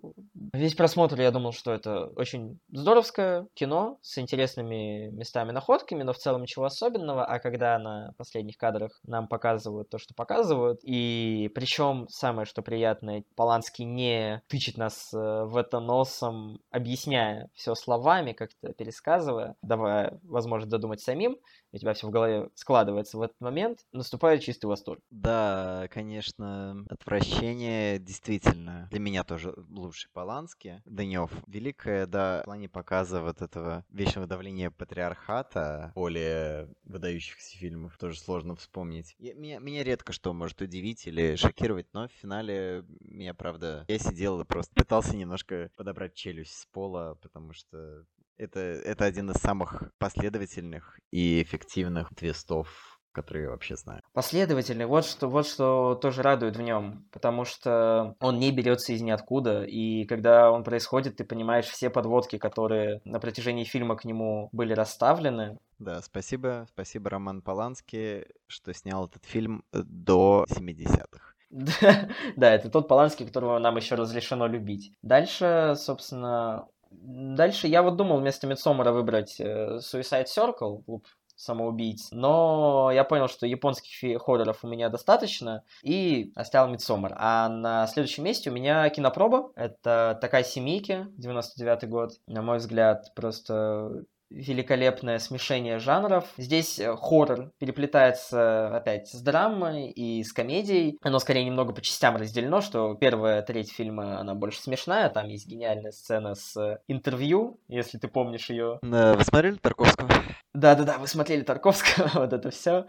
весь просмотр я думал, что это очень здоровское кино с интересными местами находками, но в целом ничего особенного, а когда на последних кадрах нам показывают то, что показывают, и причем самое, что приятное, Поланский не тычет нас э, в это носом, объясняя все словами, как-то пересказывая, давая давая возможность додумать самим, у тебя все в голове складывается в этот момент, наступает чистый восторг. Да, конечно, отвращение действительно для меня тоже лучший Полански. Данев великая, да, в плане показа вот этого вечного давления патриархата, более выдающихся фильмов, тоже сложно вспомнить. Я, меня, меня редко что может удивить или шокировать, но в финале меня, правда, я сидел и просто пытался немножко подобрать челюсть с пола, потому что это, это один из самых последовательных и эффективных твистов, которые я вообще знаю. Последовательный, вот что, вот что тоже радует в нем, потому что он не берется из ниоткуда, и когда он происходит, ты понимаешь все подводки, которые на протяжении фильма к нему были расставлены. Да, спасибо, спасибо Роман Полански, что снял этот фильм э, до 70-х. Да, это тот Поланский, которого нам еще разрешено любить. Дальше, собственно, Дальше я вот думал вместо Мидсомера выбрать э, Suicide Circle, клуб самоубийц, но я понял, что японских хорроров у меня достаточно, и оставил Мидсомер. А на следующем месте у меня кинопроба. Это такая семейки, 99 год. На мой взгляд, просто великолепное смешение жанров. Здесь э, хоррор переплетается опять с драмой и с комедией. Оно скорее немного по частям разделено, что первая треть фильма, она больше смешная. Там есть гениальная сцена с интервью, если ты помнишь ее. Вы смотрели Тарковского? Да-да-да, вы смотрели Тарковского, вот это все.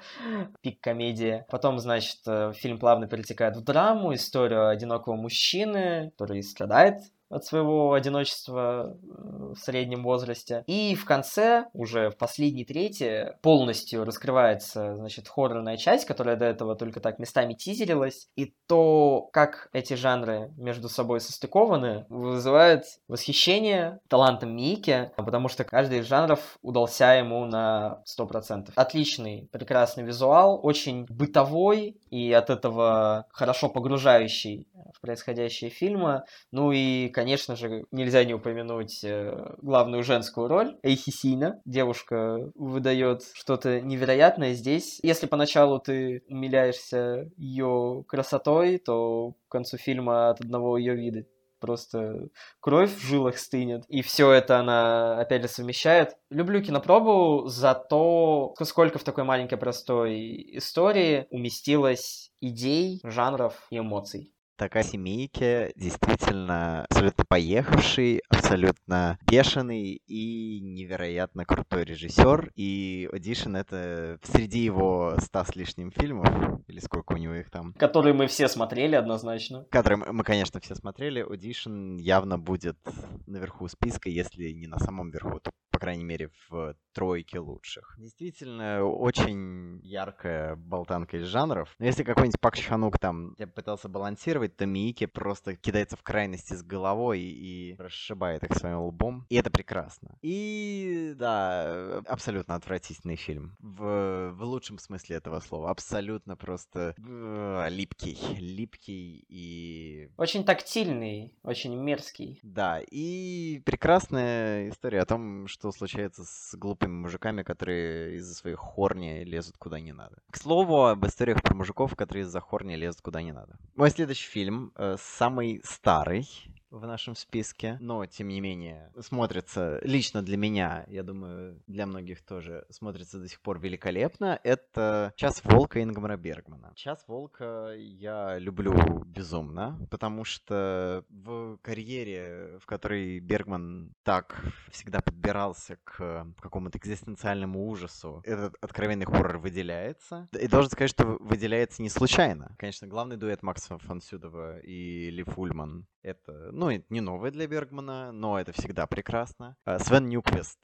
Пик комедии. Потом, значит, э, фильм плавно перетекает в драму, историю одинокого мужчины, который страдает от своего одиночества э, в среднем возрасте. И в конце, уже в последней трети, полностью раскрывается, значит, хоррорная часть, которая до этого только так местами тизерилась. И то, как эти жанры между собой состыкованы, вызывает восхищение талантом Мики, потому что каждый из жанров удался ему на 100%. Отличный, прекрасный визуал, очень бытовой и от этого хорошо погружающий в происходящее фильмы. Ну и, конечно же, нельзя не упомянуть э, главную женскую роль Эйхисина. Девушка выдает что-то невероятное здесь. Если поначалу ты умиляешься ее красотой, то к концу фильма от одного ее вида просто кровь в жилах стынет. И все это она, опять же, совмещает. Люблю кинопробу за то, сколько в такой маленькой простой истории уместилось идей, жанров и эмоций такая семейки действительно абсолютно поехавший, абсолютно бешеный и невероятно крутой режиссер. И Audition это среди его ста с лишним фильмов, или сколько у него их там. Которые мы все смотрели однозначно. Которые мы, конечно, все смотрели. Audition явно будет наверху списка, если не на самом верху, то, крайней мере, в тройке лучших. Действительно, очень яркая болтанка из жанров. Но если какой-нибудь Пак Чханук там я пытался балансировать, то Мики просто кидается в крайности с головой и расшибает их своим лбом. И это прекрасно. И да, абсолютно отвратительный фильм. В, в лучшем смысле этого слова. Абсолютно просто э, липкий. Липкий и... Очень тактильный, очень мерзкий. Да, и прекрасная история о том, что случается с глупыми мужиками, которые из-за своих хорни лезут куда не надо. К слову, об историях про мужиков, которые из-за хорни лезут куда не надо. Мой следующий фильм, э, самый старый, в нашем списке, но тем не менее смотрится лично для меня, я думаю, для многих тоже смотрится до сих пор великолепно. Это «Час волка» Ингмара Бергмана. «Час волка» я люблю безумно, потому что в карьере, в которой Бергман так всегда подбирался к какому-то экзистенциальному ужасу, этот откровенный хоррор выделяется. И должен сказать, что выделяется не случайно. Конечно, главный дуэт Макса Фансюдова и Ли Фульман это, ну, не новое для Бергмана, но это всегда прекрасно. А, Свен Нюквест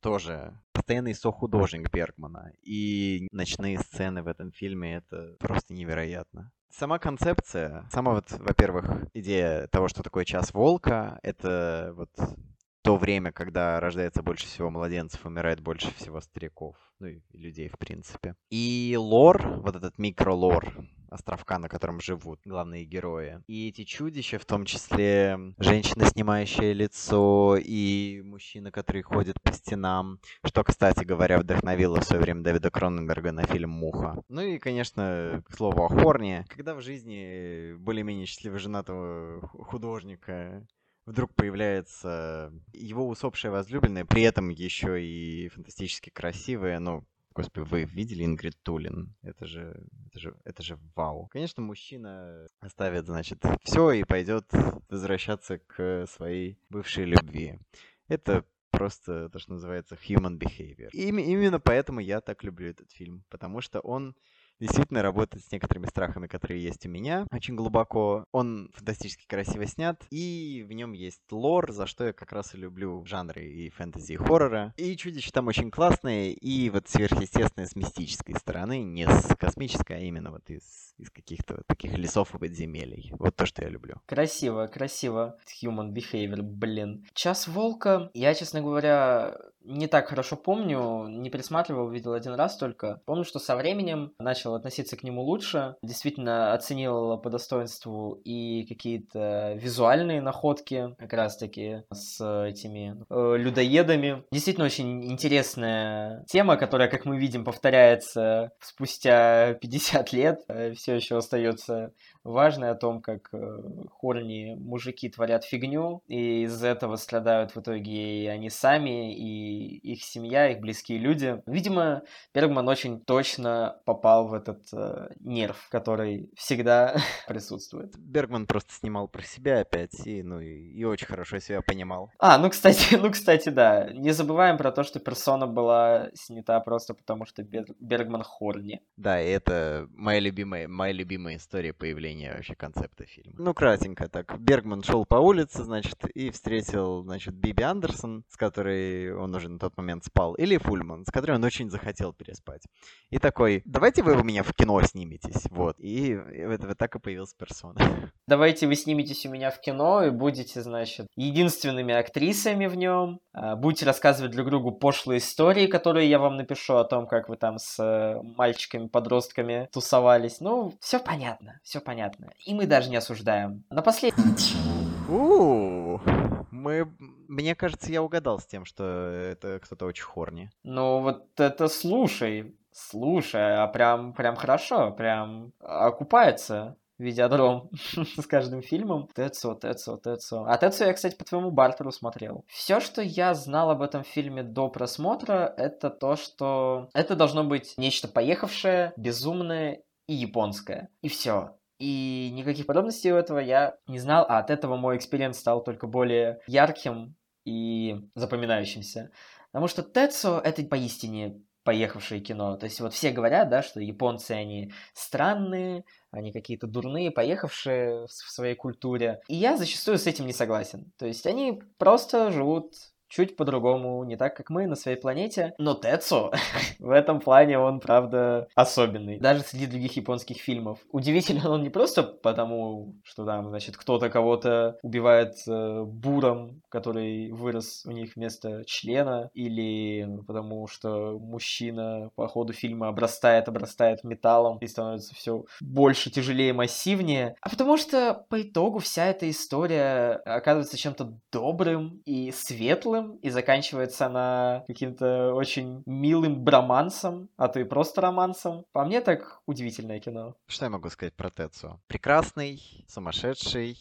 тоже постоянный сохудожник Бергмана. И ночные сцены в этом фильме это просто невероятно. Сама концепция, сама вот, во-первых, идея того, что такое час волка, это вот то время, когда рождается больше всего младенцев, умирает больше всего стариков, ну и людей в принципе. И лор, вот этот микролор, островка, на котором живут главные герои. И эти чудища, в том числе женщина, снимающая лицо, и мужчина, который ходит по стенам, что, кстати говоря, вдохновило в свое время Дэвида Кроненберга на фильм «Муха». Ну и, конечно, к слову о Хорне. Когда в жизни более-менее счастливо женатого художника вдруг появляется его усопшая возлюбленная, при этом еще и фантастически красивая, ну, Господи, вы видели Ингрид Тулин? Это же, это же, это же вау. Конечно, мужчина оставит, значит, все и пойдет возвращаться к своей бывшей любви. Это просто то, что называется human behavior. И именно поэтому я так люблю этот фильм, потому что он действительно работает с некоторыми страхами, которые есть у меня, очень глубоко. Он фантастически красиво снят, и в нем есть лор, за что я как раз и люблю жанры и фэнтези, и хоррора. И чудище там очень классные, и вот сверхъестественное с мистической стороны, не с космической, а именно вот из, из каких-то вот таких лесов и подземелий. Вот то, что я люблю. Красиво, красиво. Human behavior, блин. Час волка, я, честно говоря, не так хорошо помню, не пересматривал, видел один раз только. Помню, что со временем начал относиться к нему лучше, действительно оценил по достоинству и какие-то визуальные находки, как раз-таки с этими э, людоедами. Действительно очень интересная тема, которая, как мы видим, повторяется спустя 50 лет, э, все еще остается важной о том, как э, хорни мужики творят фигню, и из-за этого страдают в итоге и они сами, и их семья, их близкие люди. Видимо, Бергман очень точно попал в этот э, нерв, который всегда присутствует. Бергман просто снимал про себя опять, и, ну, и, и очень хорошо себя понимал. А, ну, кстати, ну, кстати, да. Не забываем про то, что персона была снята просто потому, что Бергман хорни. Да, и это моя любимая, моя любимая история появления построения вообще концепта фильма. Ну, кратенько так. Бергман шел по улице, значит, и встретил, значит, Биби Андерсон, с которой он уже на тот момент спал, или Фульман, с которой он очень захотел переспать. И такой, давайте вы у меня в кино сниметесь, вот. И, вот, вот так и появился персона. Давайте вы сниметесь у меня в кино и будете, значит, единственными актрисами в нем, а, будете рассказывать друг другу пошлые истории, которые я вам напишу о том, как вы там с э, мальчиками-подростками тусовались. Ну, все понятно, все понятно понятно. И мы даже не осуждаем. На последнем... Мы... Мне кажется, я угадал с тем, что это кто-то очень horny. Ну, вот это слушай. Слушай, а прям, прям хорошо, прям окупается видеодром с каждым фильмом. Тэцуо, Тэцуо, Тэцуо. А Тэцуо я, кстати, по твоему бартеру смотрел. Все, что я знал об этом фильме до просмотра, это то, что это должно быть нечто поехавшее, безумное и японское. И все. И никаких подробностей у этого я не знал, а от этого мой experience стал только более ярким и запоминающимся. Потому что Тецо — это поистине поехавшее кино. То есть вот все говорят, да, что японцы, они странные, они какие-то дурные, поехавшие в своей культуре. И я зачастую с этим не согласен. То есть они просто живут чуть по-другому, не так, как мы на своей планете. Но Тецо в этом плане он, правда, особенный. Даже среди других японских фильмов. Удивительно он не просто потому, что там, значит, кто-то кого-то убивает э, буром, который вырос у них вместо члена, или потому что мужчина по ходу фильма обрастает, обрастает металлом и становится все больше, тяжелее, массивнее, а потому что по итогу вся эта история оказывается чем-то добрым и светлым, сюжетом и заканчивается она каким-то очень милым бромансом, а то и просто романсом. По мне так удивительное кино. Что я могу сказать про Тецу? Прекрасный, сумасшедший,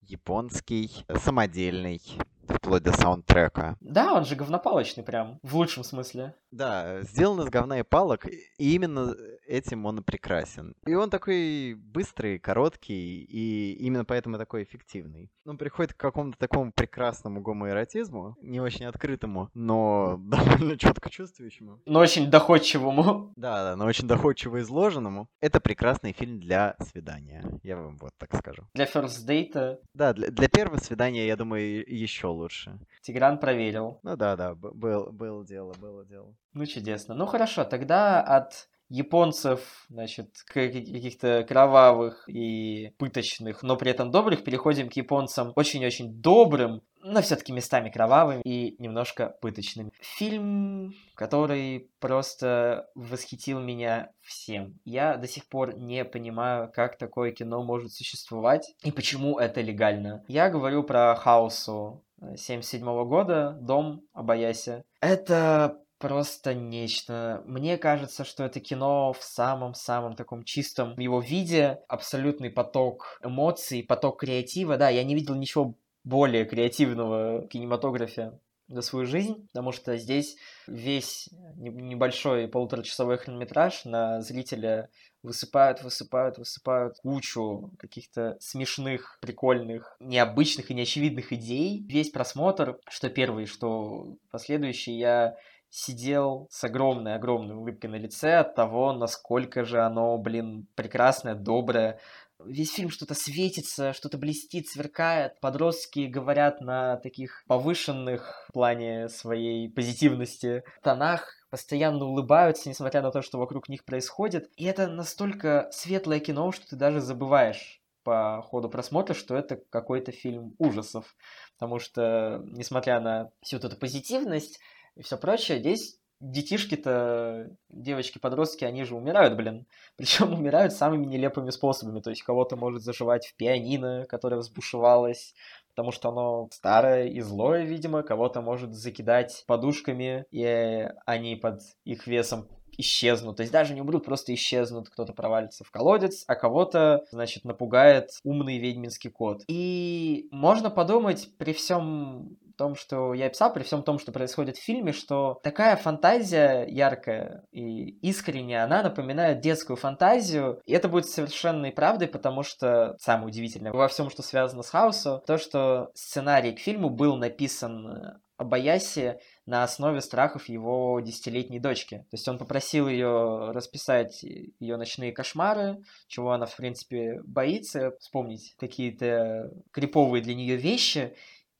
японский, самодельный, вплоть до саундтрека. Да, он же говнопалочный прям, в лучшем смысле. Да, сделан из говна и палок, и именно этим он и прекрасен. И он такой быстрый, короткий, и именно поэтому такой эффективный. Он приходит к какому-то такому прекрасному гомоэротизму, не очень открытому, но довольно четко чувствующему. Но очень доходчивому. Да, да, но очень доходчиво изложенному. Это прекрасный фильм для свидания, я вам вот так скажу. Для first date? Да, для, для первого свидания, я думаю, еще лучше. Тигран проверил. Ну да, да, был, было дело, было дело. Ну чудесно. Ну хорошо, тогда от японцев, значит, каких-то кровавых и пыточных, но при этом добрых, переходим к японцам очень-очень добрым, но все-таки местами кровавым и немножко пыточным. Фильм, который просто восхитил меня всем. Я до сих пор не понимаю, как такое кино может существовать и почему это легально. Я говорю про Хаусу 77 года, Дом Абаяси. Это просто нечто. Мне кажется, что это кино в самом-самом таком чистом его виде. Абсолютный поток эмоций, поток креатива. Да, я не видел ничего более креативного кинематографе за свою жизнь, потому что здесь весь небольшой полуторачасовой хронометраж на зрителя высыпают, высыпают, высыпают кучу каких-то смешных, прикольных, необычных и неочевидных идей. Весь просмотр, что первый, что последующий, я сидел с огромной-огромной улыбкой на лице от того, насколько же оно, блин, прекрасное, доброе, весь фильм что-то светится, что-то блестит, сверкает. Подростки говорят на таких повышенных в плане своей позитивности тонах, постоянно улыбаются, несмотря на то, что вокруг них происходит. И это настолько светлое кино, что ты даже забываешь по ходу просмотра, что это какой-то фильм ужасов. Потому что, несмотря на всю вот эту позитивность и все прочее, здесь детишки-то, девочки-подростки, они же умирают, блин. Причем умирают самыми нелепыми способами. То есть кого-то может заживать в пианино, которое взбушевалось, потому что оно старое и злое, видимо. Кого-то может закидать подушками, и они под их весом исчезнут. То есть даже не умрут, просто исчезнут. Кто-то провалится в колодец, а кого-то, значит, напугает умный ведьминский кот. И можно подумать при всем том, что я писал, при всем том, что происходит в фильме, что такая фантазия яркая и искренняя, она напоминает детскую фантазию, и это будет совершенной правдой, потому что самое удивительное во всем, что связано с Хаусом, то, что сценарий к фильму был написан Абаяси на основе страхов его десятилетней дочки. То есть он попросил ее расписать ее ночные кошмары, чего она, в принципе, боится, вспомнить какие-то криповые для нее вещи,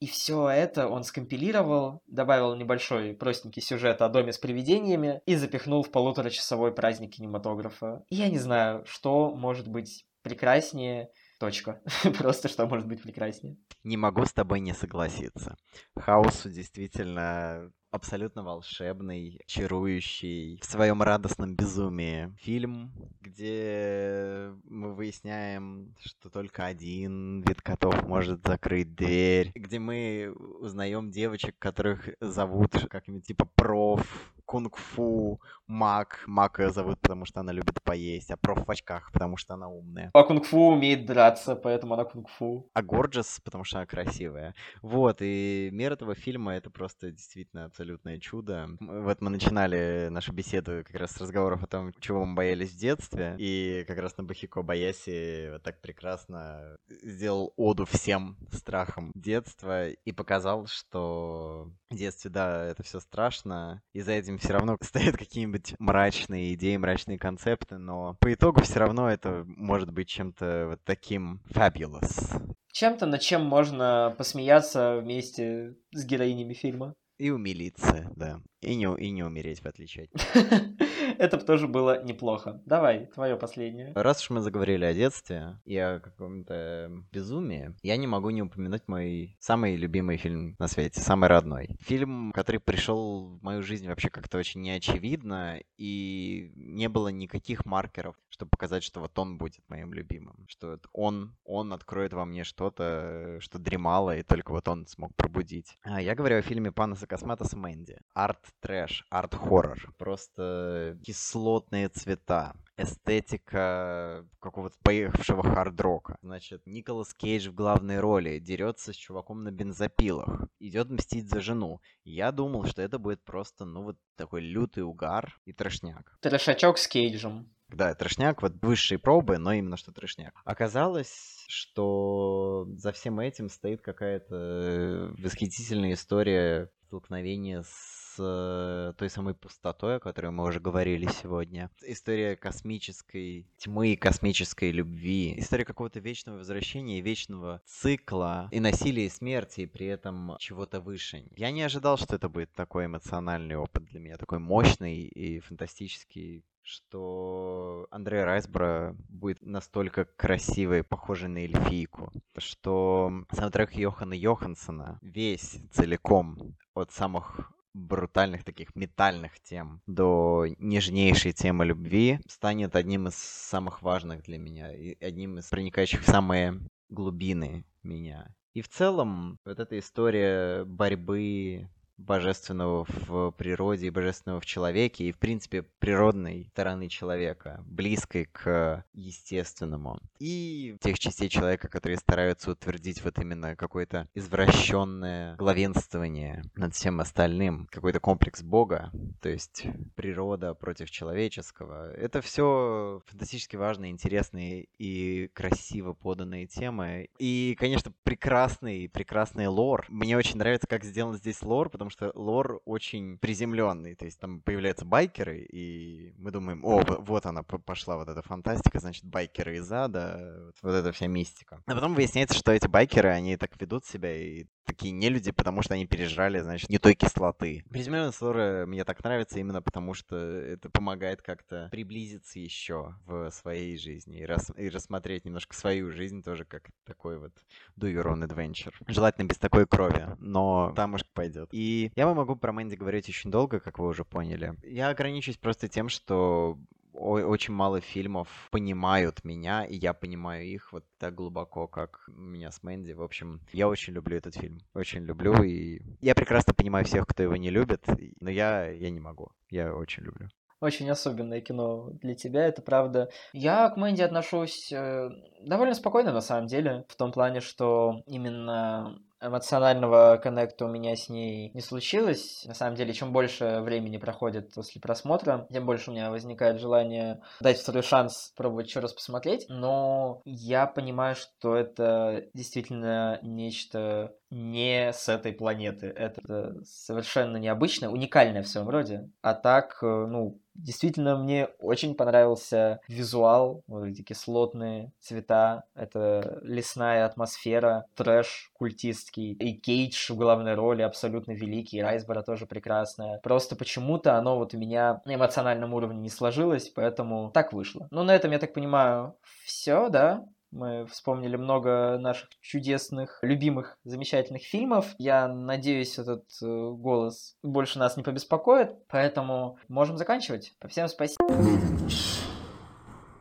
и все это он скомпилировал, добавил небольшой простенький сюжет о доме с привидениями и запихнул в полуторачасовой праздник кинематографа. И я не знаю, что может быть прекраснее Точка. Просто что может быть прекраснее. Не могу с тобой не согласиться. Хаосу действительно абсолютно волшебный, чарующий, в своем радостном безумии фильм, где мы выясняем, что только один вид котов может закрыть дверь, где мы узнаем девочек, которых зовут как-нибудь типа проф, кунг-фу, маг. Маг ее зовут, потому что она любит поесть, а проф в очках, потому что она умная. А кунг-фу умеет драться, поэтому она кунг-фу. А Горджес, потому что она красивая. Вот, и мир этого фильма — это просто действительно абсолютное чудо. Вот мы начинали нашу беседу как раз с разговоров о том, чего мы боялись в детстве, и как раз на Бахико Баяси вот так прекрасно сделал оду всем страхам детства и показал, что в детстве, да, это все страшно, и за этим все равно стоят какие-нибудь мрачные идеи, мрачные концепты, но по итогу все равно это может быть чем-то вот таким fabulous. Чем-то, над чем можно посмеяться вместе с героинями фильма. И умилиться, да. И не, и не умереть, в отличие от Это бы тоже было неплохо. Давай, твое последнее. Раз уж мы заговорили о детстве и о каком-то безумии, я не могу не упомянуть мой самый любимый фильм на свете, самый родной. Фильм, который пришел в мою жизнь вообще как-то очень неочевидно, и не было никаких маркеров, чтобы показать, что вот он будет моим любимым. Что он, он откроет во мне что-то, что дремало, и только вот он смог пробудить. А я говорю о фильме Панаса Косматоса Мэнди. Арт трэш, арт-хоррор. Просто кислотные цвета, эстетика какого-то поехавшего хард-рока. Значит, Николас Кейдж в главной роли дерется с чуваком на бензопилах, идет мстить за жену. Я думал, что это будет просто, ну, вот такой лютый угар и трэшняк. Трэшачок с Кейджем. Да, трэшняк, вот высшие пробы, но именно что трэшняк. Оказалось, что за всем этим стоит какая-то восхитительная история столкновения с Э, той самой пустотой, о которой мы уже говорили сегодня. История космической тьмы, космической любви. История какого-то вечного возвращения, вечного цикла и насилия и смерти, и при этом чего-то выше. Я не ожидал, что это будет такой эмоциональный опыт для меня, такой мощный и фантастический что Андрей Райсбро будет настолько красивой, похожей на эльфийку, что саундтрек Йохана Йохансона весь целиком от самых брутальных таких метальных тем до нежнейшей темы любви станет одним из самых важных для меня и одним из проникающих в самые глубины меня. И в целом вот эта история борьбы божественного в природе и божественного в человеке, и, в принципе, природной стороны человека, близкой к естественному. И тех частей человека, которые стараются утвердить вот именно какое-то извращенное главенствование над всем остальным, какой-то комплекс Бога, то есть природа против человеческого. Это все фантастически важные, интересные и красиво поданные темы. И, конечно, прекрасный, прекрасный лор. Мне очень нравится, как сделан здесь лор, потому что лор очень приземленный. То есть там появляются байкеры, и мы думаем, о, вот она пошла, вот эта фантастика, значит, байкеры из ада, вот эта вся мистика. А потом выясняется, что эти байкеры, они так ведут себя и такие не люди, потому что они пережрали, значит, не той кислоты. Приземленность лора мне так нравится именно потому, что это помогает как-то приблизиться еще в своей жизни и, рас и рассмотреть немножко свою жизнь тоже как такой вот do your own adventure. Желательно без такой крови, но там уж пойдет. И я вам могу про Мэнди говорить очень долго, как вы уже поняли. Я ограничусь просто тем, что очень мало фильмов понимают меня, и я понимаю их вот так глубоко, как меня с Мэнди. В общем, я очень люблю этот фильм. Очень люблю, и я прекрасно понимаю всех, кто его не любит, но я, я не могу. Я очень люблю очень особенное кино для тебя, это правда. Я к Мэнди отношусь э, довольно спокойно, на самом деле, в том плане, что именно эмоционального коннекта у меня с ней не случилось. На самом деле, чем больше времени проходит после просмотра, тем больше у меня возникает желание дать второй шанс пробовать еще раз посмотреть. Но я понимаю, что это действительно нечто не с этой планеты. Это совершенно необычное, уникальное в своем роде. А так, э, ну, действительно мне очень понравился визуал, вот эти кислотные цвета, это лесная атмосфера, трэш культистский, и Кейдж в главной роли абсолютно великий, и Райсбора тоже прекрасная. Просто почему-то оно вот у меня на эмоциональном уровне не сложилось, поэтому так вышло. Ну, на этом, я так понимаю, все, да? Мы вспомнили много наших чудесных, любимых, замечательных фильмов. Я надеюсь, этот э, голос больше нас не побеспокоит, поэтому можем заканчивать. Всем спасибо.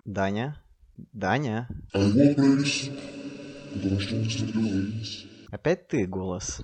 Даня? Даня? Опять ты голос.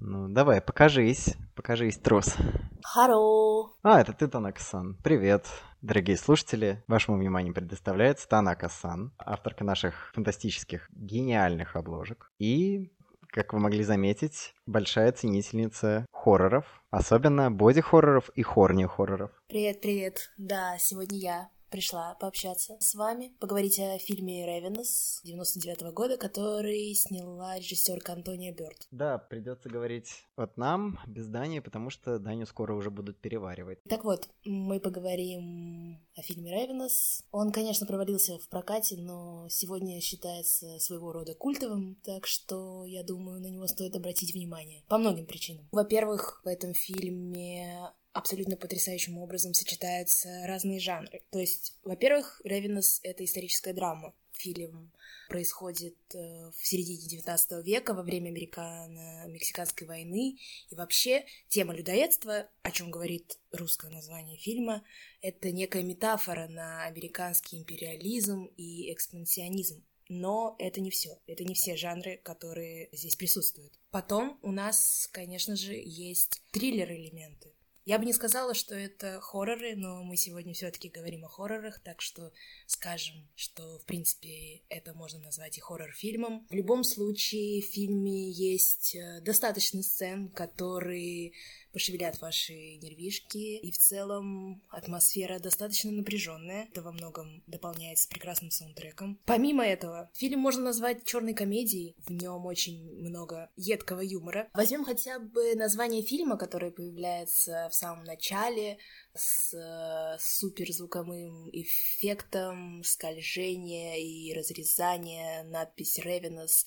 Ну, давай, покажись. Покажись, трус. Харо. А, это ты, Танака-сан. Привет. Дорогие слушатели, вашему вниманию предоставляется Танака-сан, авторка наших фантастических, гениальных обложек. И, как вы могли заметить, большая ценительница хорроров, особенно боди-хорроров и хорни-хорроров. Привет-привет. Да, сегодня я пришла пообщаться с вами, поговорить о фильме «Ревенес» 99 -го года, который сняла режиссерка Антония Бёрд. Да, придется говорить от нам, без Дани, потому что Даню скоро уже будут переваривать. Так вот, мы поговорим о фильме «Ревенес». Он, конечно, провалился в прокате, но сегодня считается своего рода культовым, так что, я думаю, на него стоит обратить внимание. По многим причинам. Во-первых, в этом фильме абсолютно потрясающим образом сочетаются разные жанры. То есть, во-первых, «Ревенес» — это историческая драма. Фильм происходит э, в середине 19 века, во время американо-мексиканской войны. И вообще тема людоедства, о чем говорит русское название фильма, это некая метафора на американский империализм и экспансионизм. Но это не все. Это не все жанры, которые здесь присутствуют. Потом у нас, конечно же, есть триллер-элементы. Я бы не сказала, что это хорроры, но мы сегодня все-таки говорим о хоррорах, так что скажем, что в принципе это можно назвать и хоррор-фильмом. В любом случае в фильме есть э, достаточно сцен, которые пошевелят ваши нервишки. И в целом атмосфера достаточно напряженная. Это во многом дополняется прекрасным саундтреком. Помимо этого, фильм можно назвать черной комедией. В нем очень много едкого юмора. Возьмем хотя бы название фильма, которое появляется в самом начале с э, суперзвуковым эффектом скольжения и разрезания надпись «Ревенес»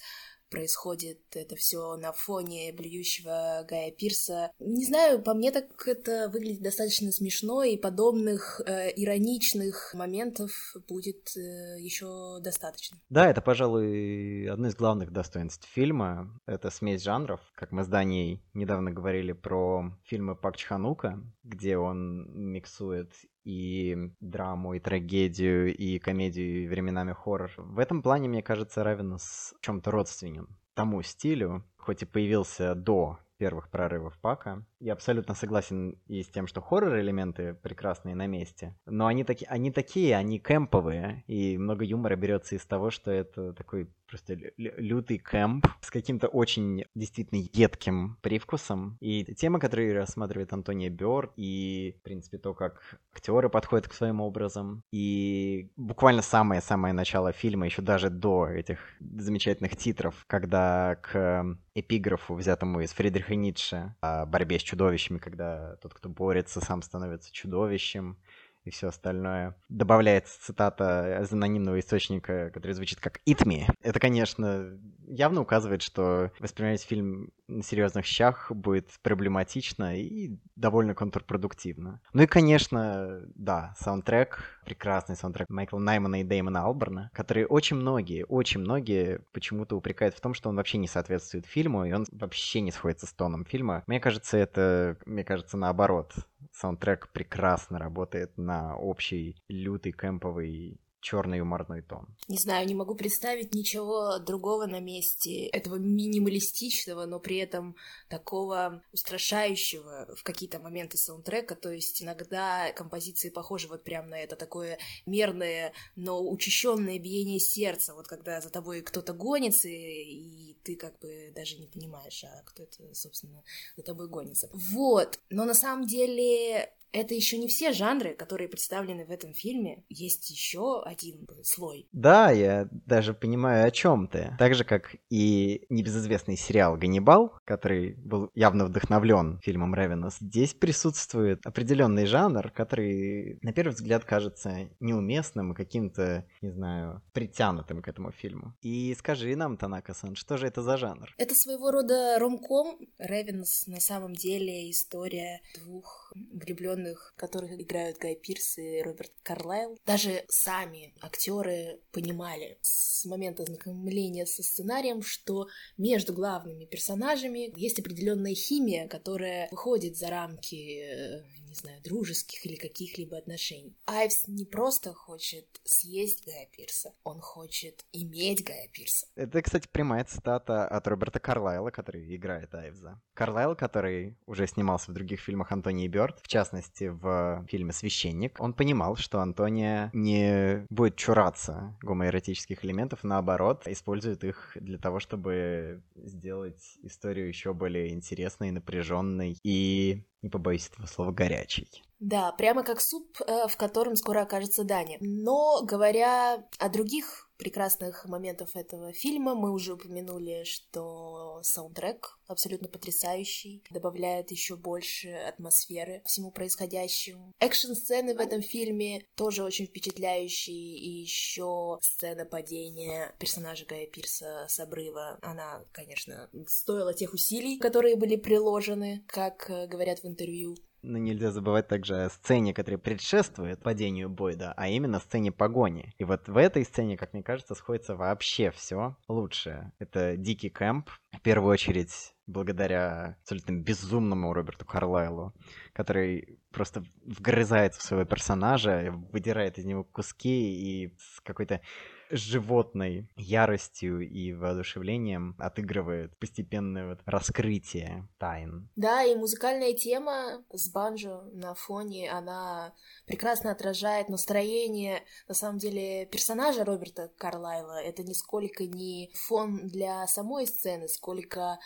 происходит это все на фоне блюющего Гая Пирса. Не знаю, по мне так это выглядит достаточно смешно, и подобных э, ироничных моментов будет э, еще достаточно. Да, это, пожалуй, одно из главных достоинств фильма. Это смесь жанров. Как мы с Даней недавно говорили про фильмы Пак Чханука, где он миксует и драму, и трагедию, и комедию, и временами хоррор. В этом плане, мне кажется, Равенс чем-то родственен тому стилю, хоть и появился до первых прорывов Пака. Я абсолютно согласен и с тем, что хоррор-элементы прекрасные на месте, но они, таки, они такие, они кемповые, и много юмора берется из того, что это такой просто лютый кэмп с каким-то очень действительно едким привкусом. И темы, которые рассматривает Антония Бёрд, и, в принципе, то, как актеры подходят к своим образом, и буквально самое-самое начало фильма, еще даже до этих замечательных титров, когда к эпиграфу, взятому из Фридриха Ницше, о борьбе с чудовищами, когда тот, кто борется, сам становится чудовищем, и все остальное. Добавляется цитата из анонимного источника, который звучит как «It me». Это, конечно, явно указывает, что воспринимать фильм на серьезных щах будет проблематично и довольно контрпродуктивно. Ну и, конечно, да, саундтрек, прекрасный саундтрек Майкла Наймана и Дэймона Алберна, который очень многие, очень многие почему-то упрекают в том, что он вообще не соответствует фильму, и он вообще не сходится с тоном фильма. Мне кажется, это, мне кажется, наоборот. Саундтрек прекрасно работает на общий лютый кемповый черный юморной тон. Не знаю, не могу представить ничего другого на месте этого минималистичного, но при этом такого устрашающего в какие-то моменты саундтрека. То есть иногда композиции похожи вот прям на это такое мерное, но учащенное биение сердца. Вот когда за тобой кто-то гонится, и ты как бы даже не понимаешь, а кто это, собственно, за тобой гонится. Вот. Но на самом деле это еще не все жанры, которые представлены в этом фильме. Есть еще один слой. Да, я даже понимаю, о чем ты. Так же, как и небезызвестный сериал «Ганнибал», который был явно вдохновлен фильмом Ревенос, здесь присутствует определенный жанр, который, на первый взгляд, кажется неуместным и каким-то, не знаю, притянутым к этому фильму. И скажи нам, Танака-сан, что же это за жанр? Это своего рода ромком. Ревенос на самом деле история двух влюбленных, которых играют Гай Пирс и Роберт Карлайл. Даже сами актеры понимали с момента знакомления со сценарием, что между главными персонажами есть определенная химия, которая выходит за рамки э, не знаю, дружеских или каких-либо отношений. Айвс не просто хочет съесть Гая Пирса, он хочет иметь Гая Пирса. Это, кстати, прямая цитата от Роберта Карлайла, который играет Айвза. Карлайл, который уже снимался в других фильмах Антонии Бёрд, в частности, в фильме «Священник», он понимал, что Антония не будет чураться гомоэротических элементов, наоборот, использует их для того, чтобы сделать историю еще более интересной, напряженной и не побоюсь этого слова, горячий. Да, прямо как суп, э, в котором скоро окажется Даня. Но говоря о других прекрасных моментов этого фильма, мы уже упомянули, что саундтрек абсолютно потрясающий, добавляет еще больше атмосферы всему происходящему. Экшн-сцены в этом фильме тоже очень впечатляющие, и еще сцена падения персонажа Гая Пирса с обрыва, она, конечно, стоила тех усилий, которые были приложены, как э, говорят в интервью. Но нельзя забывать также о сцене, которая предшествует падению Бойда, а именно сцене погони. И вот в этой сцене, как мне кажется, сходится вообще все лучшее. Это дикий кэмп, в первую очередь благодаря абсолютно безумному Роберту Карлайлу, который просто вгрызается в своего персонажа, выдирает из него куски и с какой-то животной яростью и воодушевлением отыгрывает постепенное вот раскрытие тайн. Да, и музыкальная тема с банджо на фоне, она прекрасно отражает настроение, на самом деле, персонажа Роберта Карлайла. Это нисколько не фон для самой сцены, сколько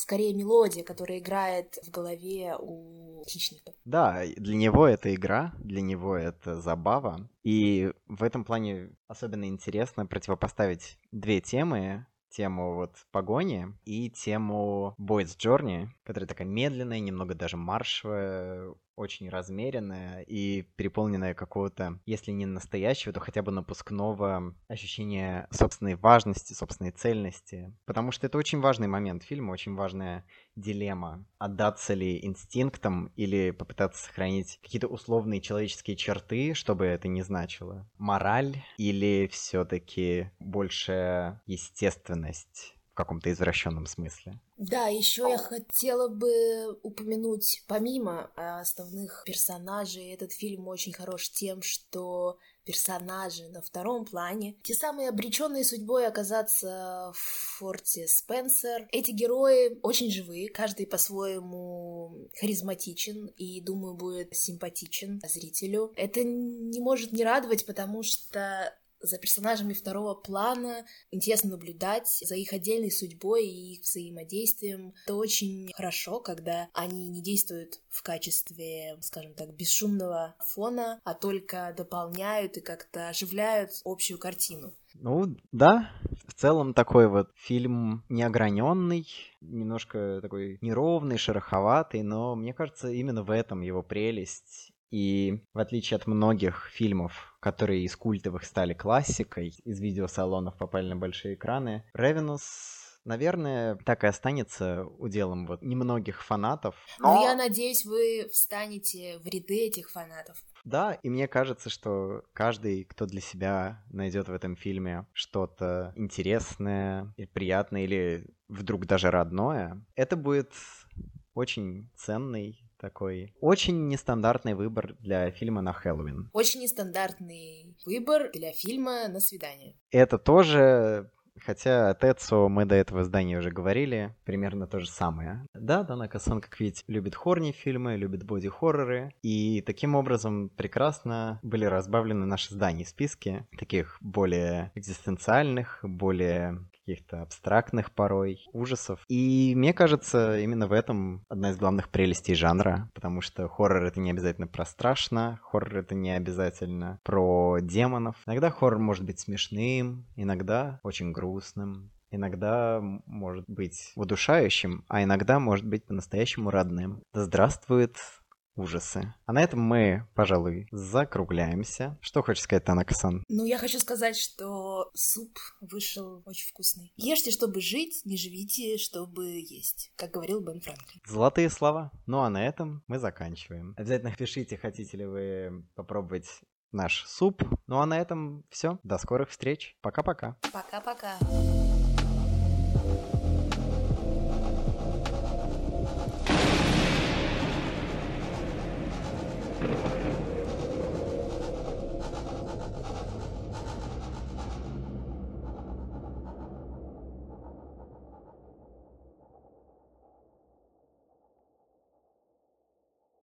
скорее мелодия, которая играет в голове у хищника. Да, для него это игра, для него это забава. И в этом плане особенно интересно противопоставить две темы, тему вот погони и тему Boys Journey, которая такая медленная, немного даже маршевая, очень размеренная и переполненная какого-то, если не настоящего, то хотя бы напускного ощущения собственной важности, собственной цельности. Потому что это очень важный момент фильма, очень важная дилемма. Отдаться ли инстинктам или попытаться сохранить какие-то условные человеческие черты, чтобы это не значило. Мораль или все-таки большая естественность в каком-то извращенном смысле. Да, еще я хотела бы упомянуть, помимо основных персонажей, этот фильм очень хорош тем, что персонажи на втором плане, те самые обреченные судьбой оказаться в форте Спенсер. Эти герои очень живые, каждый по-своему харизматичен и, думаю, будет симпатичен зрителю. Это не может не радовать, потому что за персонажами второго плана интересно наблюдать за их отдельной судьбой и их взаимодействием. Это очень хорошо, когда они не действуют в качестве, скажем так, бесшумного фона, а только дополняют и как-то оживляют общую картину. Ну, да, в целом такой вот фильм неограненный, немножко такой неровный, шероховатый, но мне кажется, именно в этом его прелесть и в отличие от многих фильмов, которые из культовых стали классикой, из видеосалонов попали на большие экраны, Ревенус наверное, так и останется уделом вот немногих фанатов. Но... Ну, я надеюсь, вы встанете в ряды этих фанатов. Да, и мне кажется, что каждый, кто для себя найдет в этом фильме что-то интересное, и приятное или вдруг даже родное, это будет очень ценный такой очень нестандартный выбор для фильма на Хэллоуин. Очень нестандартный выбор для фильма на свидание. Это тоже Хотя Тецо мы до этого здания уже говорили, примерно то же самое. Да, Данака-сан, как видите, любит хорни-фильмы, любит боди-хорроры, и таким образом прекрасно были разбавлены наши здания в списке, таких более экзистенциальных, более каких-то абстрактных порой ужасов. И мне кажется, именно в этом одна из главных прелестей жанра, потому что хоррор это не обязательно про страшно, хоррор это не обязательно про демонов. Иногда хоррор может быть смешным, иногда очень грустным, иногда может быть удушающим, а иногда может быть по-настоящему родным. Да здравствует ужасы. А на этом мы, пожалуй, закругляемся. Что хочешь сказать, Танака-сан? Ну, я хочу сказать, что суп вышел очень вкусный. Ешьте, чтобы жить, не живите, чтобы есть, как говорил Бен Франклин. Золотые слова. Ну, а на этом мы заканчиваем. Обязательно пишите, хотите ли вы попробовать наш суп. Ну а на этом все. До скорых встреч. Пока-пока. Пока-пока.